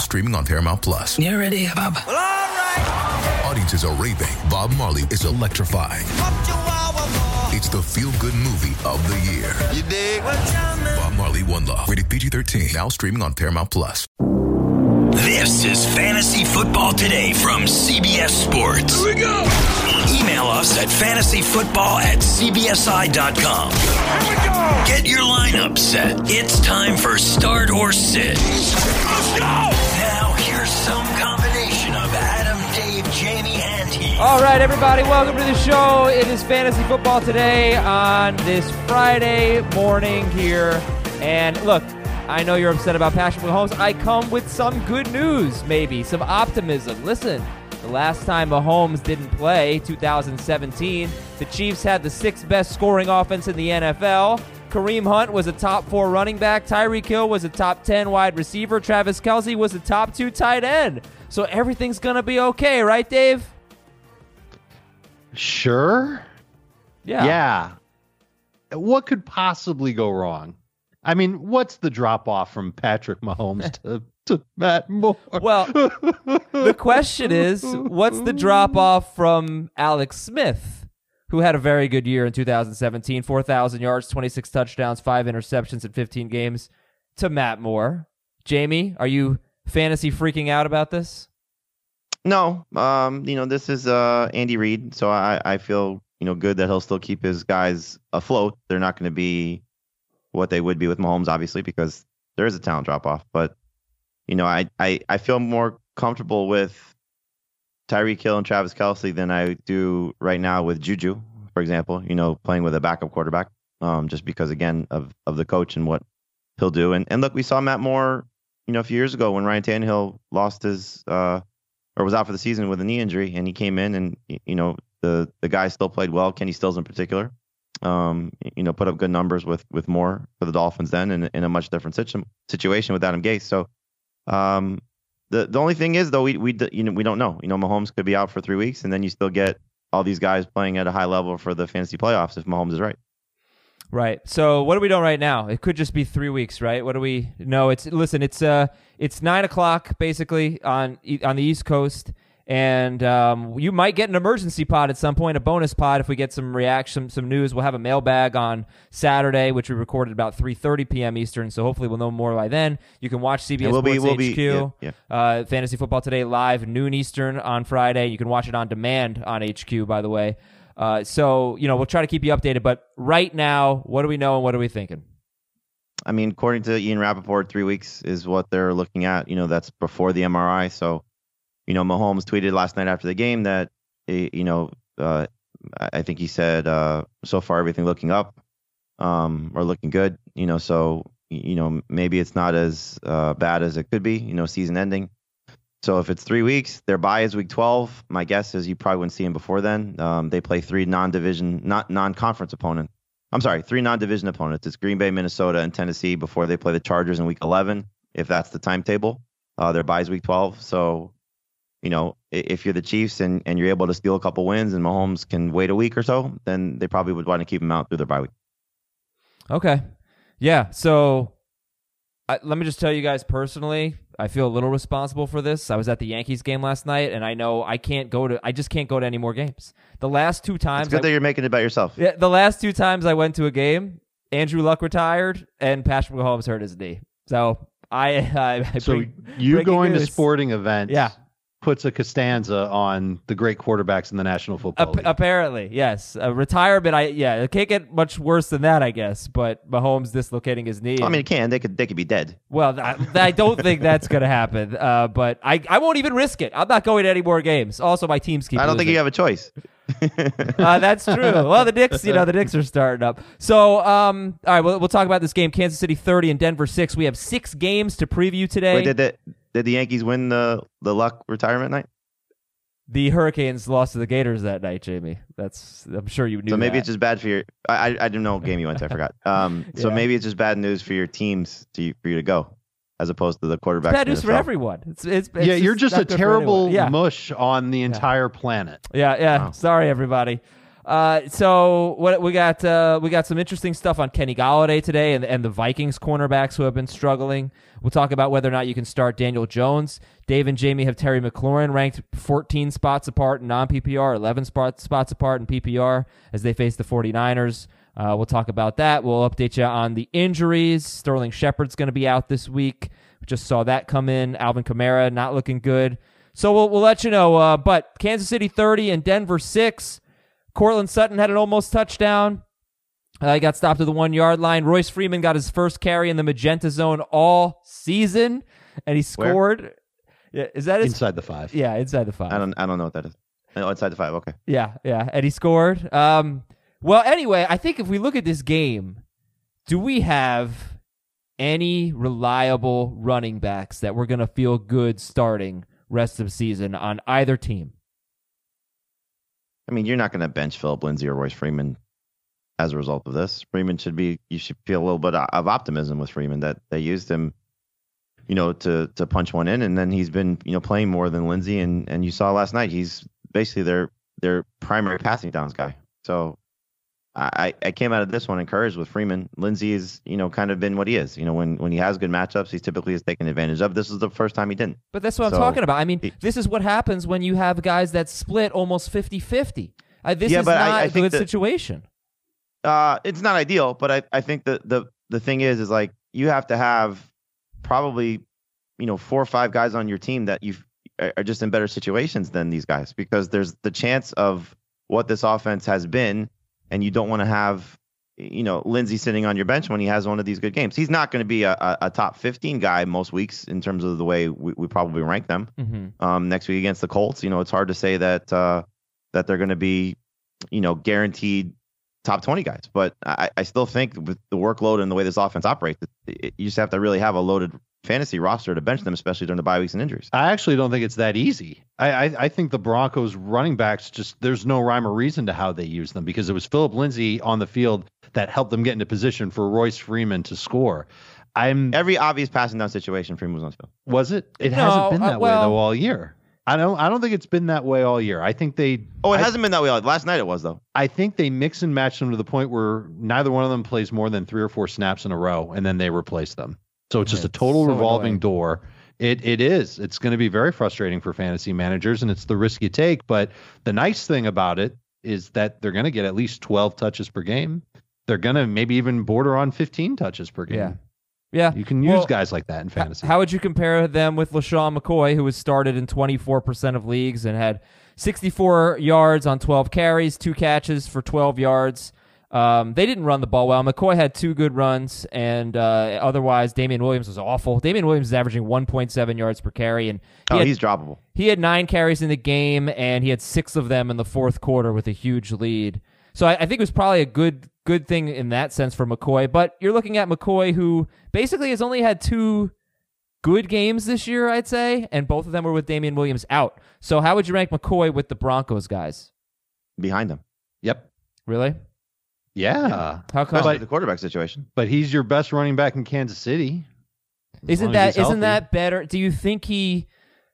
streaming on Paramount Plus. You ready, Bob? Well, all right. Audiences are raving. Bob Marley is electrifying. Up to our It's the feel-good movie of the year. You dig? Bob Marley, One Love. Rated PG-13. Now streaming on Paramount Plus. This is Fantasy Football Today from CBS Sports. Here we go. Email us at fantasyfootball at cbsi.com. Here we go. Get your lineup set. It's time for start or sit. Let's go. Some combination of Adam, Dave, Jamie, and Heath. All right, everybody, welcome to the show. It is Fantasy Football today on this Friday morning here. And look, I know you're upset about Patrick Mahomes. I come with some good news, maybe, some optimism. Listen, the last time Mahomes didn't play, 2017, the Chiefs had the sixth best scoring offense in the NFL. Kareem Hunt was a top four running back. Tyreek Hill was a top 10 wide receiver. Travis Kelce was a top two tight end. So everything's going to be okay, right, Dave? Sure. Yeah. Yeah. What could possibly go wrong? I mean, what's the drop off from Patrick Mahomes to, to Matt Moore? Well, the question is, what's the drop off from Alex Smith, who had a very good year in 2017, 4,000 yards, 26 touchdowns, five interceptions in 15 games, to Matt Moore? Jamie, are you fantasy freaking out about this? No, um, you know, this is uh Andy Reid, so I I feel you know good that he'll still keep his guys afloat. They're not going to be what they would be with Mahomes, obviously, because there is a talent drop off. But you know, I I I feel more comfortable with Tyreek Hill and Travis Kelce than I do right now with Juju, for example. You know, playing with a backup quarterback, um, just because again of of the coach and what he'll do. And and look, we saw Matt Moore, you know, a few years ago when Ryan Tannehill lost his uh or was out for the season with a knee injury, and he came in and you know the the guy still played well. Kenny Stills in particular, um, you know, put up good numbers with with Moore for the Dolphins then, in, in a much different situ- situation with Adam Gase. So, um, the the only thing is though we we you know we don't know. You know, Mahomes could be out for three weeks, and then you still get all these guys playing at a high level for the fantasy playoffs if Mahomes is right. Right. So what are we doing right now? It could just be three weeks, right? What do we? No, it's listen. It's uh, it's nine o'clock basically on on the East Coast, and um, you might get an emergency pod at some point, a bonus pod if we get some reaction, some news. We'll have a mailbag on Saturday, which we recorded about three thirty p.m. Eastern. So hopefully we'll know more by then. You can watch CBS we'll be- Sports we'll HQ, be- yeah, yeah. Uh, Fantasy Football Today live noon Eastern on Friday. You can watch it on demand on HQ, by the way. Uh, so you know we'll try to keep you updated. But right now, what do we know and what are we thinking? I mean, according to Ian Rapoport, three weeks is what they're looking at. You know, that's before the MRI. So, you know, Mahomes tweeted last night after the game that, eh, you know, uh, I think he said, uh, so far everything looking up um, or looking good. You know, so, you know, maybe it's not as uh, bad as it could be, you know, season ending. So if it's three weeks, their bye is week 12. My guess is you probably wouldn't see him before then. Um, they play three non-division, not non-conference opponents. I'm sorry, three non-division opponents. It's Green Bay, Minnesota, and Tennessee before they play the Chargers in Week 11, if that's the timetable. Uh, their bye is Week 12. So, you know, if you're the Chiefs and, and you're able to steal a couple wins and Mahomes can wait a week or so, then they probably would want to keep him out through their bye week. Okay. Yeah. So I, let me just tell you guys personally, I feel a little responsible for this. I was at the Yankees game last night, and I know I can't go to. I just can't go to any more games. The last two times, It's good I- that you're making it about yourself. yeah, the last two times I went to a game, Andrew Luck retired and Patrick Mahomes hurt his knee. So I, I, I So bring- you breaking going to sporting events Yeah. Puts a Costanza on the great quarterbacks in the National Football Ap- League. apparently, yes. A retirement, I yeah, it can't get much worse than that, I guess. But Mahomes dislocating his knee. I mean, it can. They could. They could be dead. Well, I, I don't think that's going to happen. Uh, but I, I won't even risk it. I'm not going to any more games. Also, my teams keep. I don't think you have a choice. Uh, that's true. Well, the Knicks, you know, the Knicks are starting up. So, um, all right, we'll, we'll talk about this game. Kansas City 30 and Denver 6. We have six games to preview today. Wait, did the did the Yankees win the the Luck retirement night? the Hurricanes lost to the Gators that night, Jamie. That's I'm sure you knew. So maybe that. it's just bad for your. I I, I didn't know what game you went to. I forgot. Um. So Yeah. maybe it's just bad news for your teams to for you to go, as opposed to the quarterback. bad news for everyone. It's, it's, it's yeah, you're just a not good for terrible. Yeah. mush on the entire planet. Yeah, yeah. Wow. Sorry, everybody. Uh, so what we got? Uh, we got some interesting stuff on Kenny Golladay today, and and the Vikings cornerbacks who have been struggling. We'll talk about whether or not you can start Daniel Jones. Dave and Jamie have Terry McLaurin ranked 14 spots apart in non PPR, 11 spot, spots apart in PPR as they face the 49ers. Uh, we'll talk about that. We'll update you on the injuries. Sterling Shepard's going to be out this week. We just saw that come in. Alvin Kamara not looking good. So we'll, we'll let you know. Uh, but Kansas City 30 and Denver 6. Courtland Sutton had an almost touchdown. Uh, he got stopped at the one yard line. Royce Freeman got his first carry in the magenta zone all season, and he Where? scored. Yeah, is that his? Inside the five. Yeah, inside the five. I don't I don't know what that is. Oh, inside the five. Okay. Yeah, yeah, and he scored. Um, well, anyway, I think if we look at this game, do we have any reliable running backs that we're gonna feel good starting rest of season on either team? I mean, you're not going to bench Phillip Lindsay or Royce Freeman as a result of this. Freeman should be. You should feel a little bit of optimism with Freeman that they used him, you know, to to punch one in, and then he's been you know playing more than Lindsay, and and you saw last night he's basically their their primary passing downs guy. So. I, I came out of this one encouraged with Freeman. Lindsay is, you know, kind of been what he is. You know, when, when he has good matchups, he typically is taken advantage of. This is the first time he didn't. But that's what I'm talking about. I mean, he- this is what happens when you have guys that split almost 50-50. Uh, this Yeah, is but not I- I a good that- situation. Uh, it's not ideal, but I, I think that the the thing is is like you have to have probably you know four or five guys on your team that you are just in better situations than these guys because there's the chance of what this offense has been, and you don't want to have you know Lindsay sitting on your bench when he has one of these good games. He's not going to be a, a, a top 15 guy most weeks in terms of the way we, we probably rank them hmm um, next week against the Colts. You know, it's hard to say that uh, that they're going to be, you know, guaranteed top 20 guys. But I, I still think with the workload and the way this offense operates, it, it- you just have to really have a loaded fantasy roster to bench them, especially during the bye weeks and injuries. I actually don't think it's that easy. I, I, I think the Broncos running backs just there's no rhyme or reason to how they use them because it was Phillip Lindsay on the field that helped them get into position for Royce Freeman to score. I'm Every obvious passing down situation, Freeman was on the field. was it? It No, hasn't been uh, that well- way though all year. I don't I don't think it's been that way all year. I think they Oh, it I, hasn't been that way. all- Last night it was though. I think they mix and match them to the point where neither one of them plays more than three or four snaps in a row and then they replace them. So it's just Yeah, a total so revolving annoying. door. It it is. It's going to be very frustrating for fantasy managers and it's the risk you take, but the nice thing about it is that they're going to get at least 12 touches per game. They're going to maybe even border on 15 touches per game. Yeah. Yeah. You can use Well, guys like that in fantasy. How would you compare them with LeSean McCoy, who was started in 24% of leagues and had 64 yards on 12 carries, two catches for 12 yards? Um, they didn't run the ball well. McCoy had two good runs, and uh, otherwise, Damien Williams was awful. Damien Williams is averaging 1.7 yards per carry, and he Oh, had, he's droppable. he had nine carries in the game, and he had six of them in the fourth quarter with a huge lead. So I, I think it was probably a good good thing in that sense for McCoy. But you're looking at McCoy, who basically has only had two good games this year, I'd say, and both of them were with Damien Williams out. So how would you rank McCoy with the Broncos guys? Behind him. yep. Really? Yeah. How come? Especially the quarterback situation. But he's your best running back in Kansas City. Isn't long as that he's isn't healthy. that better? Do you think he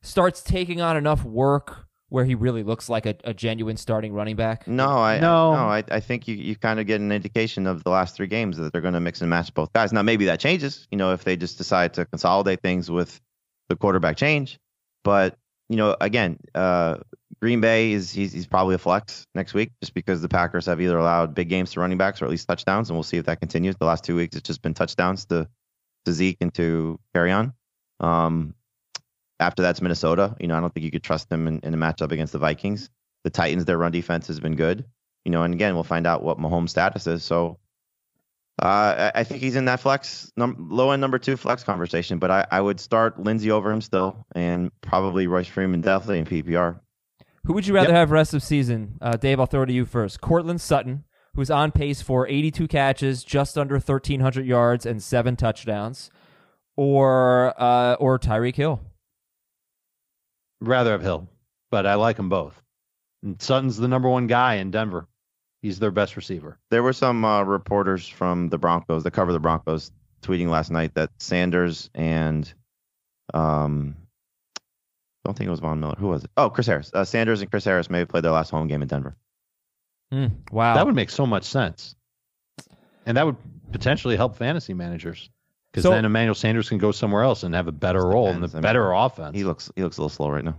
starts taking on enough work where he really looks like a, a genuine starting running back? No, I No. no, I, I think you, you kind of get an indication of the last three games that they're going to mix and match both guys. Now maybe that changes, you know, if they just decide to consolidate things with the quarterback change. But you know, again, uh, Green Bay is he's, he's probably a flex next week just because the Packers have either allowed big games to running backs or at least touchdowns, and we'll see if that continues. The last two weeks, it's just been touchdowns to to Zeke and to Kerryon. Um, after that's Minnesota. You know, I don't think you could trust them in, in a matchup against the Vikings. The Titans, their run defense has been good. You know, and again, we'll find out what Mahomes' status is. So uh, I, think he's in that flex, num- low end number two flex conversation. But I, I would start Lindsay over him still, and probably Royce Freeman definitely in PPR. Who would you rather Yep. have rest of season? Uh, Dave, I'll throw it to you first. Courtland Sutton, who's on pace for 82 catches, just under 1,300 yards, and seven touchdowns, or uh, or Tyreek Hill. Rather have Hill, but I like them both. And Sutton's the number one guy in Denver. He's their best receiver. There were some uh, reporters from the Broncos that cover the Broncos tweeting last night that Sanders and um, don't think it was Von Miller. Who was it? Oh, Chris Harris. Uh, Sanders and Chris Harris maybe played their last home game in Denver. Mm, wow. That would make so much sense. And that would potentially help fantasy managers. Because So- then Emmanuel Sanders can go somewhere else and have a better role and depends. I a mean, better offense. He looks he looks a little slow right now.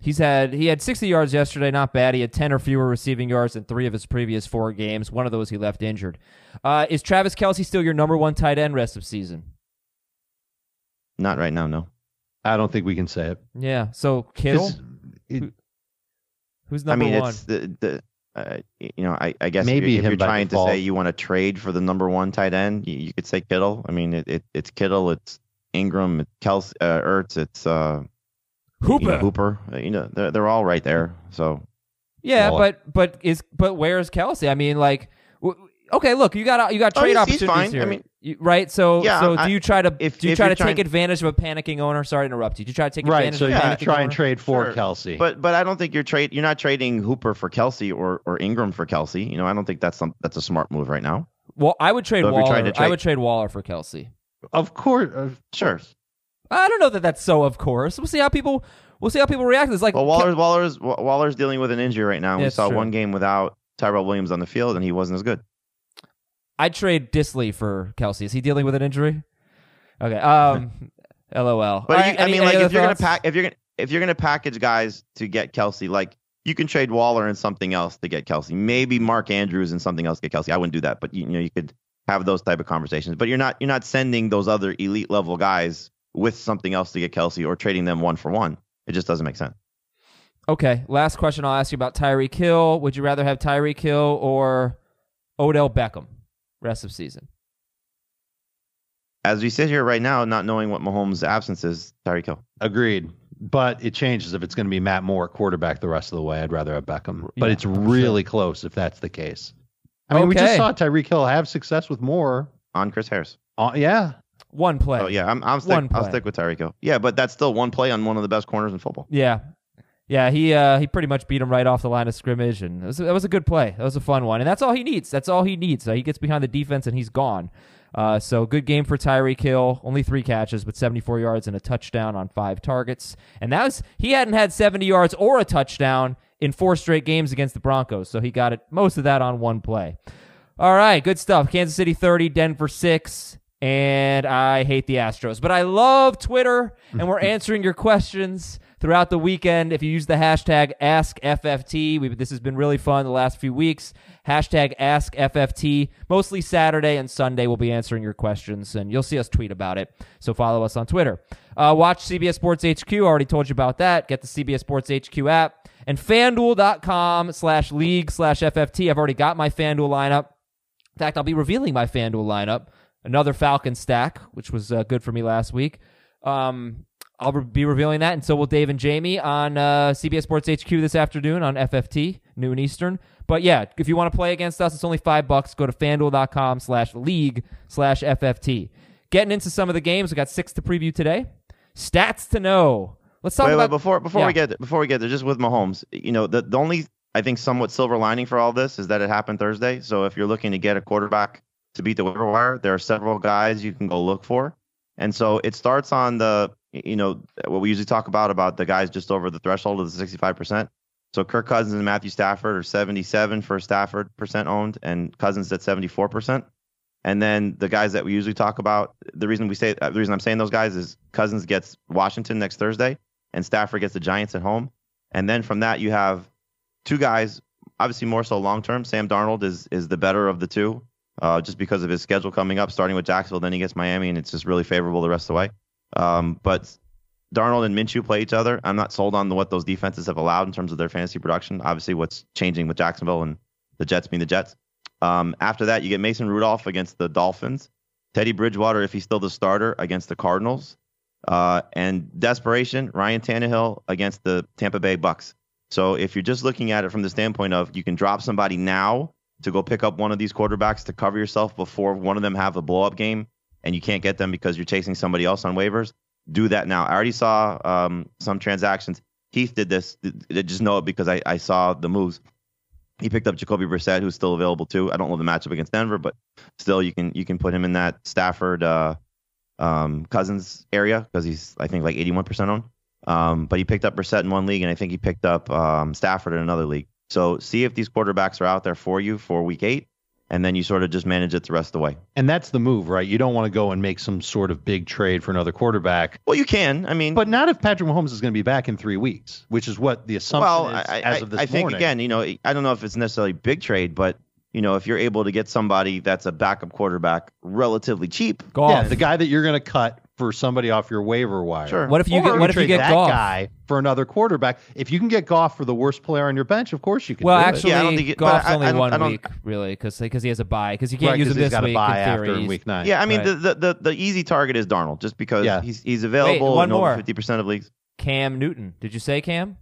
He's had he had 60 yards yesterday, not bad. He had 10 or fewer receiving yards in three of his previous four games. One of those he left injured. Uh, is Travis Kelce still your number one tight end rest of season? Not right now, no. I don't think we can say it. Yeah. So Kittle, it- who's number I mean, one? it's the the. Uh, you know, I, I guess Maybe if you're, if you're trying default. to say you want to trade for the number one tight end, you, you could say Kittle. I mean, it, it it's Kittle, it's Ingram, it's Kelce, uh, Ertz, it's uh, Hooper. you know, Hooper. Uh, You know, they're they're all right there. So Yeah, Well- but but is but where's Kelce? I mean, like, w- okay, look, you got you got Oh, trade he's- he's opportunities fine. here. I mean- You- right? So Yeah, so I- do you try to if- do you try you're to take advantage of a panicking owner? Sorry to interrupt you. Do you try to take advantage right. advantage So of a you panicking try and owner? trade for Sure. Kelce. But but I don't think you're trade you're not trading Hooper for Kelce or or Ingram for Kelce. You know, I don't think that's some that's a smart move right now. Well, I would trade So Waller. trying to I would trade Waller for Kelce. of course. Of Sure. course. I don't know that that's so. Of course, we'll see how people we'll see how people react. It's like Well, Waller's Waller's Waller's dealing with an injury right now. Yeah, we saw true. one game without Tyrell Williams on the field, and he wasn't as good. I'd trade Dissly for Kelce. Is he dealing with an injury? Okay. Um. LOL. But All you, right, I mean, like if you're gonna pack if you're gonna if you're gonna package guys to get Kelce, like you can trade Waller and something else to get Kelce. Maybe Mark Andrews and something else to get Kelce. I wouldn't do that, but you, you know you could have those type of conversations. But you're not you're not sending those other elite level guys with something else to get Kelce or trading them one for one. It just doesn't make sense. Okay, last question I'll ask you about Tyreek Hill. Would you rather have Tyreek Hill or Odell Beckham rest of season? As we sit here right now, not knowing what Mahomes' absence is, Tyreek Hill. Agreed. But it changes if it's going to be Matt Moore at quarterback the rest of the way. I'd rather have Beckham. But Yeah, it's I'm really close if that's the case. I mean, we just saw Tyreek Hill have success with Moore. on Chris Harris. Uh, yeah. One play. Oh yeah, I'm I'm stick, One I'll stick with Tyreek Hill. Yeah, but that's still one play on one of the best corners in football. Yeah. Yeah, he uh, he pretty much beat him right off the line of scrimmage, and it was, that was a good play. That was a fun one, and that's all he needs. That's all he needs. So he gets behind the defense, and he's gone. Uh, so good game for Tyreek Hill. Only three catches, but 74 yards and a touchdown on five targets. And that was he hadn't had 70 yards or a touchdown in four straight games against the Broncos. So he got it most of that on one play. All right, good stuff. Kansas City 30, Denver 6. And I hate the Astros. But I love Twitter, and we're answering your questions throughout the weekend. If you use the hashtag AskFFT, we, this has been really fun the last few weeks. Hashtag AskFFT. Mostly Saturday and Sunday, we'll be answering your questions, and you'll see us tweet about it. So follow us on Twitter. Uh, watch CBS Sports HQ. I already told you about that. Get the CBS Sports HQ app. And fanduel.com slash league slash FFT. I've already got my FanDuel lineup. In fact, I'll be revealing my FanDuel lineup. Another Falcon stack, which was uh, good for me last week. Um, I'll be revealing that, and so will Dave and Jamie on uh, CBS Sports HQ this afternoon on FFT, noon Eastern. But yeah, if you want to play against us, it's only five bucks. Go to fanduel.com slash league slash FFT. Getting into some of the games, we got six to preview today. Stats to know. Let's talk Wait, wait, about before before Yeah. we get there, before we get there, just with Mahomes, you know, the the only I think somewhat silver lining for all this is that it happened Thursday. So if you're looking to get a quarterback to beat the waiver wire, there are several guys you can go look for, and so it starts on the you know what we usually talk about about the guys just over the threshold of the 65 percent. So Kirk Cousins and Matthew Stafford are 77 for Stafford percent owned, and Cousins at 74 percent. And then the guys that we usually talk about, the reason we say the reason I'm saying those guys is Cousins gets Washington next Thursday, and Stafford gets the Giants at home. And then from that you have two guys, obviously more so long term. Sam Darnold is is the better of the two, uh, just because of his schedule coming up, starting with Jacksonville, then he gets Miami, and it's just really favorable the rest of the way. Um, but Darnold and Minshew play each other. I'm not sold on what those defenses have allowed in terms of their fantasy production. Obviously, what's changing with Jacksonville and the Jets being the Jets. Um, after that, you get Mason Rudolph against the Dolphins, Teddy Bridgewater, if he's still the starter, against the Cardinals, uh, and desperation, Ryan Tannehill against the Tampa Bay Bucks. So if you're just looking at it from the standpoint of you can drop somebody now to go pick up one of these quarterbacks to cover yourself before one of them have a blow up game and you can't get them because you're chasing somebody else on waivers, do that now. I already saw um, some transactions. Heath did this. I just know it because I, I saw the moves. He picked up Jacoby Brissett, who's still available too. I don't know the matchup against Denver, but still, you can you can put him in that Stafford uh, um, Cousins area because he's I think like 81% owned. Um, but he picked up Brissett in one league, and I think he picked up um, Stafford in another league. So see if these quarterbacks are out there for you for week eight, and then you sort of just manage it the rest of the way. And that's the move, right? You don't want to go and make some sort of big trade for another quarterback. Well, you can. I mean, But not if Patrick Mahomes is going to be back in three weeks, which is what the assumption well, is I, as I, of this I think morning. again, you know, I don't know if it's necessarily big trade, but you know, if you're able to get somebody that's a backup quarterback relatively cheap, Goff. yeah, the guy that you're going to cut for somebody off your waiver wire. Sure. What if you Or get? What if you get that Goff? guy for another quarterback? If you can get Goff for the worst player on your bench, of course you can. Well, do it. actually, Yeah, I don't think it- but Goff's I- only I one I week, really, because because he has a bye. Because you can't right, use 'cause him he's this got a week. bye in after in week nine. yeah, I mean, Right. the, the the the easy target is Darnold, just because Yeah. he's he's available one in over more. fifty percent of leagues. Cam Newton. Did you say Cam?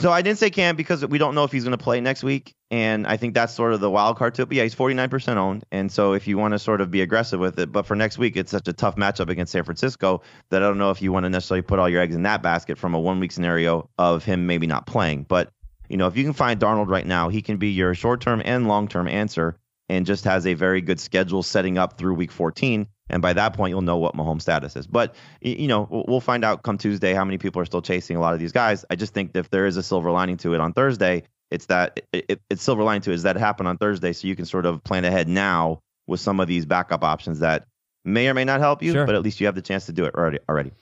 So I didn't say Cam because we don't know if he's going to play next week, and I think that's sort of the wild card to it. But yeah, he's 49% owned, and so if you want to sort of be aggressive with it, but for next week it's such a tough matchup against San Francisco that I don't know if you want to necessarily put all your eggs in that basket from a one week scenario of him maybe not playing. But you know, if you can find Darnold right now, he can be your short term and long term answer, and just has a very good schedule setting up through week 14. And by that point, you'll know what Mahomes' status is. But you know, we'll find out come Tuesday how many people are still chasing a lot of these guys. I just think that if there is a silver lining to it on Thursday, it's that it, it, it's silver lining to it is that it happened on Thursday, so you can sort of plan ahead now with some of these backup options that may or may not help you, Sure. but at least you have the chance to do it already. Already.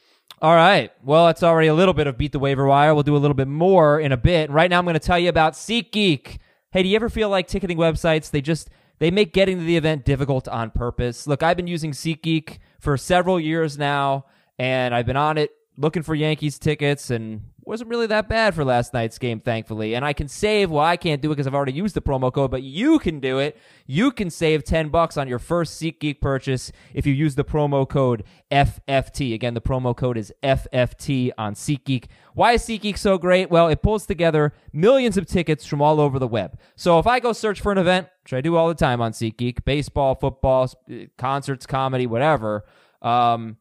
All right. Well, it's already a little bit of beat the waiver wire. We'll do a little bit more in a bit. Right now, I'm going to tell you about SeatGeek. Hey, do you ever feel like ticketing websites they just they make getting to the event difficult on purpose? Look, I've been using SeatGeek for several years now, and I've been on it looking for Yankees tickets and wasn't really that bad for last night's game, thankfully. And I can save. Well, I can't do it because I've already used the promo code, but you can do it. You can save 10 bucks on your first SeatGeek purchase if you use the promo code FFT. Again, the promo code is FFT on SeatGeek. Why is SeatGeek so great? Well, it pulls together millions of tickets from all over the web. So if I go search for an event, which I do all the time on SeatGeek, baseball, football, concerts, comedy, whatever, um,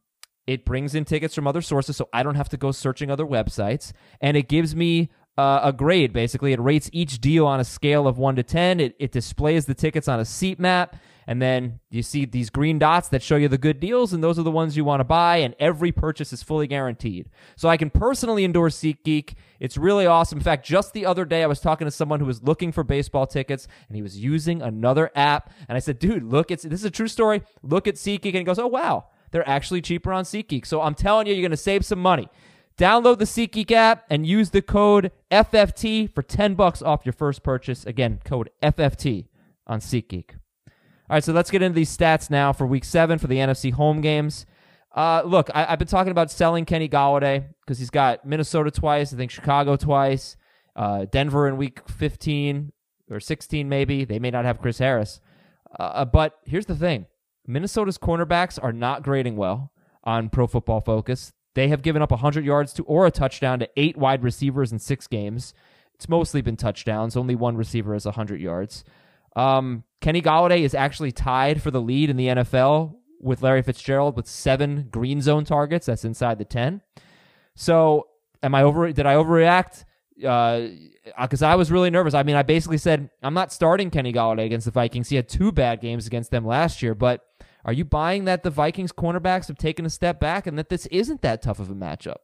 it brings in tickets from other sources, so I don't have to go searching other websites, and it gives me uh, a grade. Basically, it rates each deal on a scale of one to ten. It, it displays the tickets on a seat map, and then you see these green dots that show you the good deals, and those are the ones you want to buy. And every purchase is fully guaranteed. So I can personally endorse SeatGeek. It's really awesome. In fact, just the other day, I was talking to someone who was looking for baseball tickets, and he was using another app, and I said, "Dude, look, it's this is a true story. Look at SeatGeek," and he goes, "Oh wow." They're actually cheaper on SeatGeek. So I'm telling you, you're going to save some money. Download the SeatGeek app and use the code FFT for 10 bucks off your first purchase. Again, code FFT on SeatGeek. All right, so let's get into these stats now for week seven for the NFC home games. Uh, look, I, I've been talking about selling Kenny Golladay because he's got Minnesota twice, I think Chicago twice, uh, Denver in week 15 or 16, maybe. They may not have Chris Harris. Uh, but here's the thing Minnesota's cornerbacks are not grading well on Pro Football Focus. They have given up 100 yards to or a touchdown to eight wide receivers in six games. It's mostly been touchdowns. Only one receiver has 100 yards. Um, Kenny Golladay is actually tied for the lead in the NFL with Larry Fitzgerald with seven green zone targets. That's inside the 10. So, am I over? Did I overreact? Because I was really nervous. I mean, I basically said I'm not starting Kenny Golladay against the Vikings. He had two bad games against them last year. But are you buying that the Vikings cornerbacks have taken a step back and that this isn't that tough of a matchup?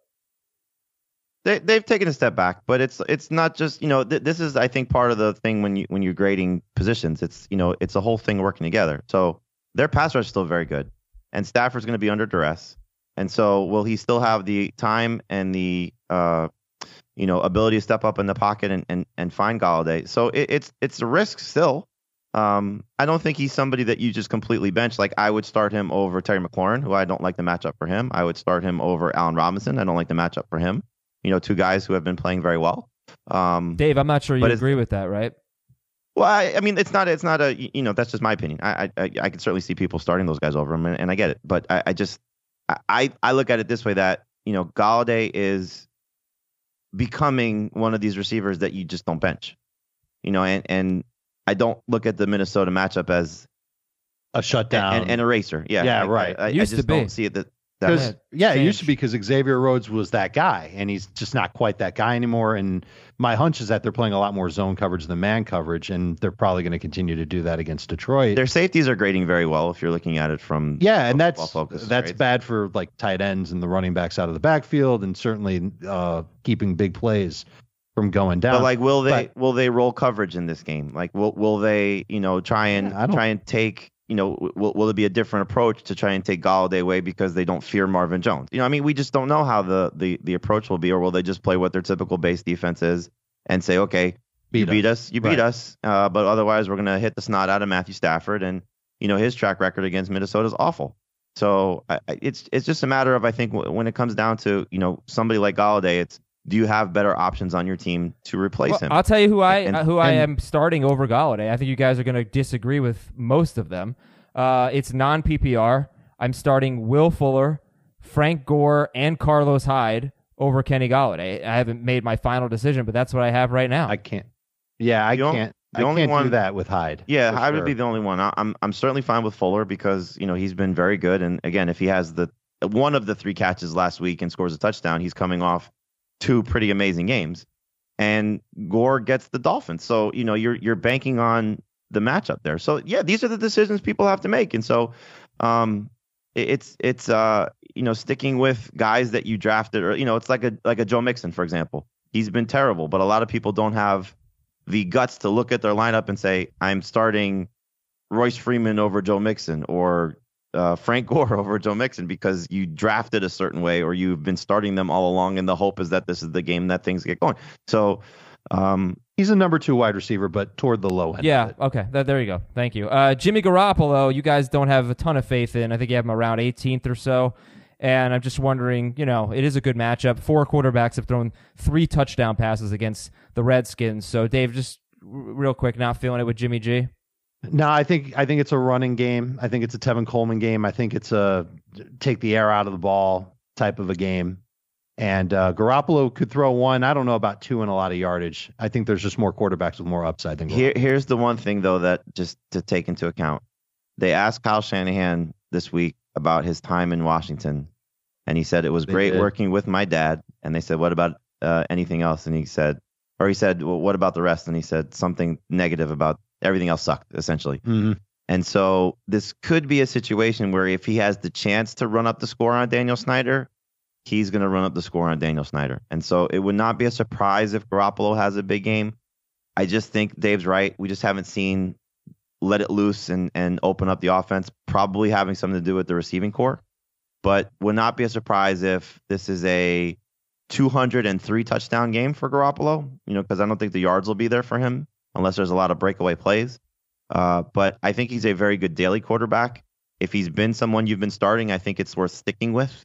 They they've taken a step back, but it's it's not just you know th- this is I think part of the thing when you when you're grading positions. It's you know it's a whole thing working together. So their pass rush is still very good, and Stafford's going to be under duress. And so will he still have the time and the uh you know ability to step up in the pocket and and, and find Golladay? So it, it's it's a risk still. Um, I don't think he's somebody that you just completely bench. Like I would start him over Terry McLaurin, who I don't like the matchup for him. I would start him over Allen Robinson. I don't like the matchup for him. You know, two guys who have been playing very well. Um, Dave, I'm not sure you agree with that, right? well, I, I mean, it's not, it's not a, you know, that's just my opinion. I, I, I can certainly see people starting those guys over him, and, and I get it. But I, I just, I, I look at it this way: that you know, Golladay is becoming one of these receivers that you just don't bench. You know, and and I don't look at the Minnesota matchup as a shutdown. and an eraser. Yeah, Yeah, I- right. I, I, I Used just to be. don't see it that. that Because yeah, it used to be because Xavier Rhodes was that guy, and he's just not quite that guy anymore. And my hunch is that they're playing a lot more zone coverage than man coverage, and they're probably going to continue to do that against Detroit. Their safeties are grading very well if you're looking at it from yeah, and that's Focus that's grades. bad for like tight ends and the running backs out of the backfield, and certainly uh, keeping big plays from going down. But like, will they But- will they roll coverage in this game? Like, will will they you know try and Yeah, try and take you know will will it be a different approach to try and take Golladay away because they don't fear Marvin Jones? You know, I mean, we just don't know how the the the approach will be, or will they just play what their typical base defense is and say, okay, you beat us, you beat us, uh, but otherwise we're gonna hit the snot out of Matthew Stafford, and you know his track record against Minnesota is awful. So I- it's it's just a matter of I think when it comes down to you know somebody like Golladay, it's do you have better options on your team to replace Well, him? I'll tell you who I And- uh, who I and- am starting over Golladay. I think you guys are going to disagree with most of them. Uh, it's non PPR. I'm starting Will Fuller, Frank Gore, and Carlos Hyde over Kenny Golladay. I haven't made my final decision, but that's what I have right now. I can't. Yeah, I can't. the I only can't do one- that with Hyde. Yeah, for I would be the only one. I- I'm I'm certainly fine with Fuller because you know he's been very good, and again, if he has the one of the three catches last week and scores a touchdown, he's coming off two pretty amazing games, and Gore gets the Dolphins. So you know you're you're banking on the matchup there. So yeah, these are the decisions people have to make, and so um, it's it's uh you know sticking with guys that you drafted, or you know it's like a like a Joe Mixon for example. He's been terrible, but a lot of people don't have the guts to look at their lineup and say, I'm starting Royce Freeman over Joe Mixon or uh, Frank Gore over Joe Mixon because you drafted a certain way or you've been starting them all along, and the hope is that this is the game that things get going. So, um, He's a number two wide receiver, but toward the low end. Yeah. Okay. Th- there you go. Thank you. Uh, Jimmy Garoppolo, you guys don't have a ton of faith in. I think you have him around 18th or so. And I'm just wondering, you know, it is a good matchup. Four quarterbacks have thrown three touchdown passes against the Redskins. So, Dave, just r- real quick, not feeling it with Jimmy G. No, I think I think it's a running game. I think it's a Tevin Coleman game. I think it's a take the air out of the ball type of a game. And uh, Garoppolo could throw one. I don't know about two and a lot of yardage. I think there's just more quarterbacks with more upside than Garoppolo. here, here's the one thing though that just to take into account. They asked Kyle Shanahan this week about his time in Washington, and he said it was They great did. working with my dad. And they said, "What about uh, anything else?" And he said, or he said, "Well, what about the rest?" And he said something negative about everything else sucked essentially. Mhm. And so this could be a situation where if he has the chance to run up the score on Daniel Snyder, he's going to run up the score on Daniel Snyder. And so it would not be a surprise if Garoppolo has a big game. I just think Dave's right. We just haven't seen let it loose and, and open up the offense, probably having something to do with the receiving core. But would not be a surprise if this is a 203 touchdown game for Garoppolo, you know, because I don't think the yards will be there for him unless there's a lot of breakaway plays. Uh, but I think he's a very good daily quarterback. If he's been someone you've been starting, I think it's worth sticking with.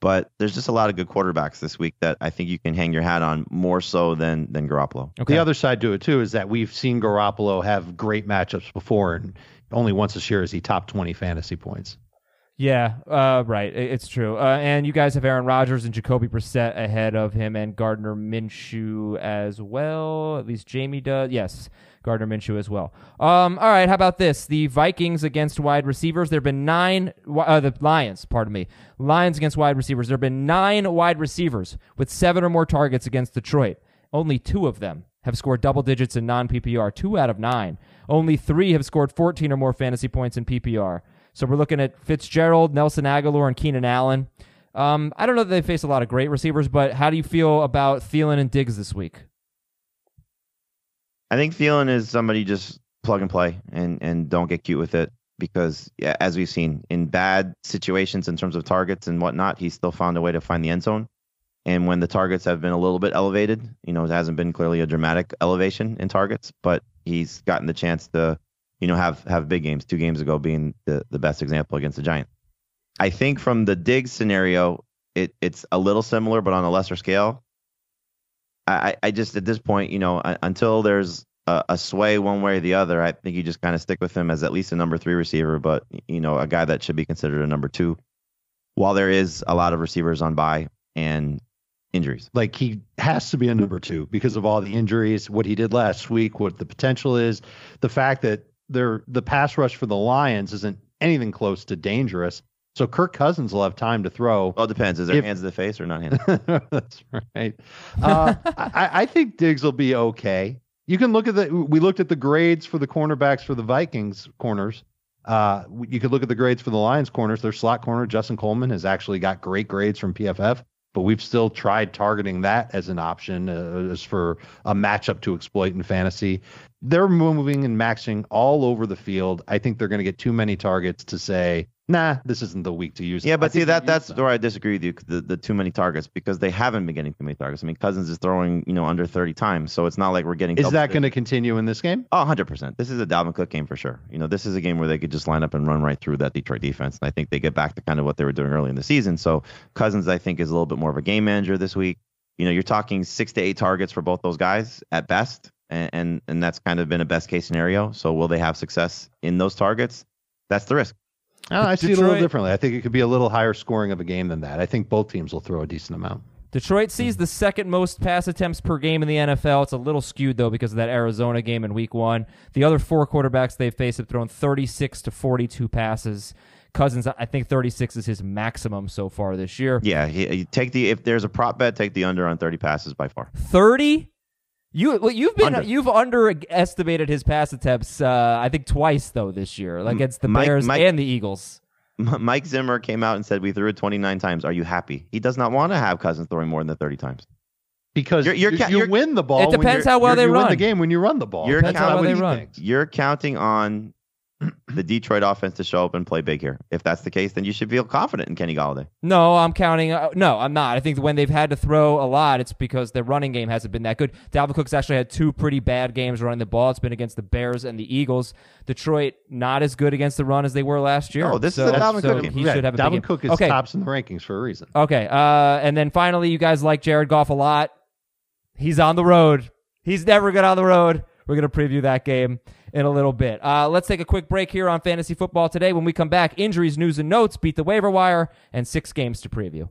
But there's just a lot of good quarterbacks this week that I think you can hang your hat on more so than than Garoppolo. The other side to it too is that we've seen Garoppolo have great matchups before, and only once this year is he top 20 fantasy points. Yeah, uh, right. It's true. Uh, and you guys have Aaron Rodgers and Jacoby Brissett ahead of him and Gardner Minshew as well. At least Jamie does. Yes, Gardner Minshew as well. Um, all right. How about this? The Vikings against wide receivers. There have been nine. Uh, the Lions, pardon me. Lions against wide receivers. There have been nine wide receivers with seven or more targets against Detroit. Only two of them have scored double digits in non PPR. Two out of nine. Only three have scored 14 or more fantasy points in PPR. So we're looking at Fitzgerald, Nelson Agholor, and Keenan Allen. Um, I don't know that they face a lot of great receivers, but how do you feel about Thielen and Diggs this week? I think Thielen is somebody just plug and play and and don't get cute with it because yeah, as we've seen in bad situations in terms of targets and whatnot, he's still found a way to find the end zone. And when the targets have been a little bit elevated, you know, it hasn't been clearly a dramatic elevation in targets, but he's gotten the chance to, you know, have have big games. Two games ago being the the best example against the Giants. I think from the Diggs scenario, it it's a little similar, but on a lesser scale. I, I- just at this point, you know, un- until there's a, a sway one way or the other, I think you just kind of stick with him as at least a number three receiver, but you know, a guy that should be considered a number two. While there is a lot of receivers on bye and injuries, Like he has to be a number two because of all the injuries, what he did last week, what the potential is, the fact that they're, the pass rush for the Lions isn't anything close to dangerous. So Kirk Cousins will have time to throw. well, it depends. Is there If- hands to the face or not hands? That's right. Uh, I, I think Diggs will be okay. You can look at the. We looked at the grades for the cornerbacks for the Vikings corners. Uh, you could look at the grades for the Lions corners. Their slot corner Justin Coleman has actually got great grades from PFF, but we've still tried targeting that as an option uh, as for a matchup to exploit in fantasy. They're moving and maxing all over the field. I think they're going to get too many targets to say, nah, this isn't the week to use. Yeah, them." I but see that that's them. where I disagree with you. The the too many targets because they haven't been getting too many targets. I mean, Cousins is throwing you know under 30 times, so it's not like we're getting. Is that going to continue in this game? Oh, 100%. This is a Dalvin Cook game for sure. You know, this is a game where they could just line up and run right through that Detroit defense. And I think they get back to kind of what they were doing early in the season. So Cousins, I think, is a little bit more of a game manager this week. You know, you're talking six to eight targets for both those guys at best. And, and, and that's kind of been a best case scenario. So will they have success in those targets? That's the risk. I, don't I see it a little differently. I think it could be a little higher scoring of a game than that. I think both teams will throw a decent amount. Detroit sees hmm. the second most pass attempts per game in the NFL. It's a little skewed though because of that Arizona game in Week One. The other four quarterbacks they've faced have thrown 36 to 42 passes. Cousins, I think 36 is his maximum so far this year. Yeah. He, you take the, if there's a prop bet, take the under on 30 passes by far. 30. You well, you've been Under. you've underestimated his pass attempts. Uh, I think twice though this year, like against the Mike- Bears Mike- and the Eagles. Mike Zimmer came out and said, We threw it 29 times. Are you happy? He does not want to have Cousins throwing more than 30 times. Because You're- you're you, ca- you you're- win the ball. It when depends you're- how well you're- they you win run. the game when you run the ball. You're Depends on counting- they run. You're counting on the Detroit offense to show up and play big here. If that's the case, then you should feel confident in Kenny Golladay. No, I'm counting. Uh, no, I'm not. I think when they've had to throw a lot, it's because their running game hasn't been that good. Dalvin Cook's actually had two pretty bad games running the ball. It's been against the Bears and the Eagles. Detroit not as good against the run as they were last year. Oh, this is so, a Dalvin so Cook game. He Yeah, should have a Dalvin. Cook is okay. tops in the rankings for a reason. Okay, uh, and then finally, you guys like Jared Goff a lot. He's on the road. He's never good on the road. We're going to preview that game in a little bit. Uh, let's take a quick break here on Fantasy Football today. When we come back, injuries, news, and notes, beat the waiver wire, and six games to preview.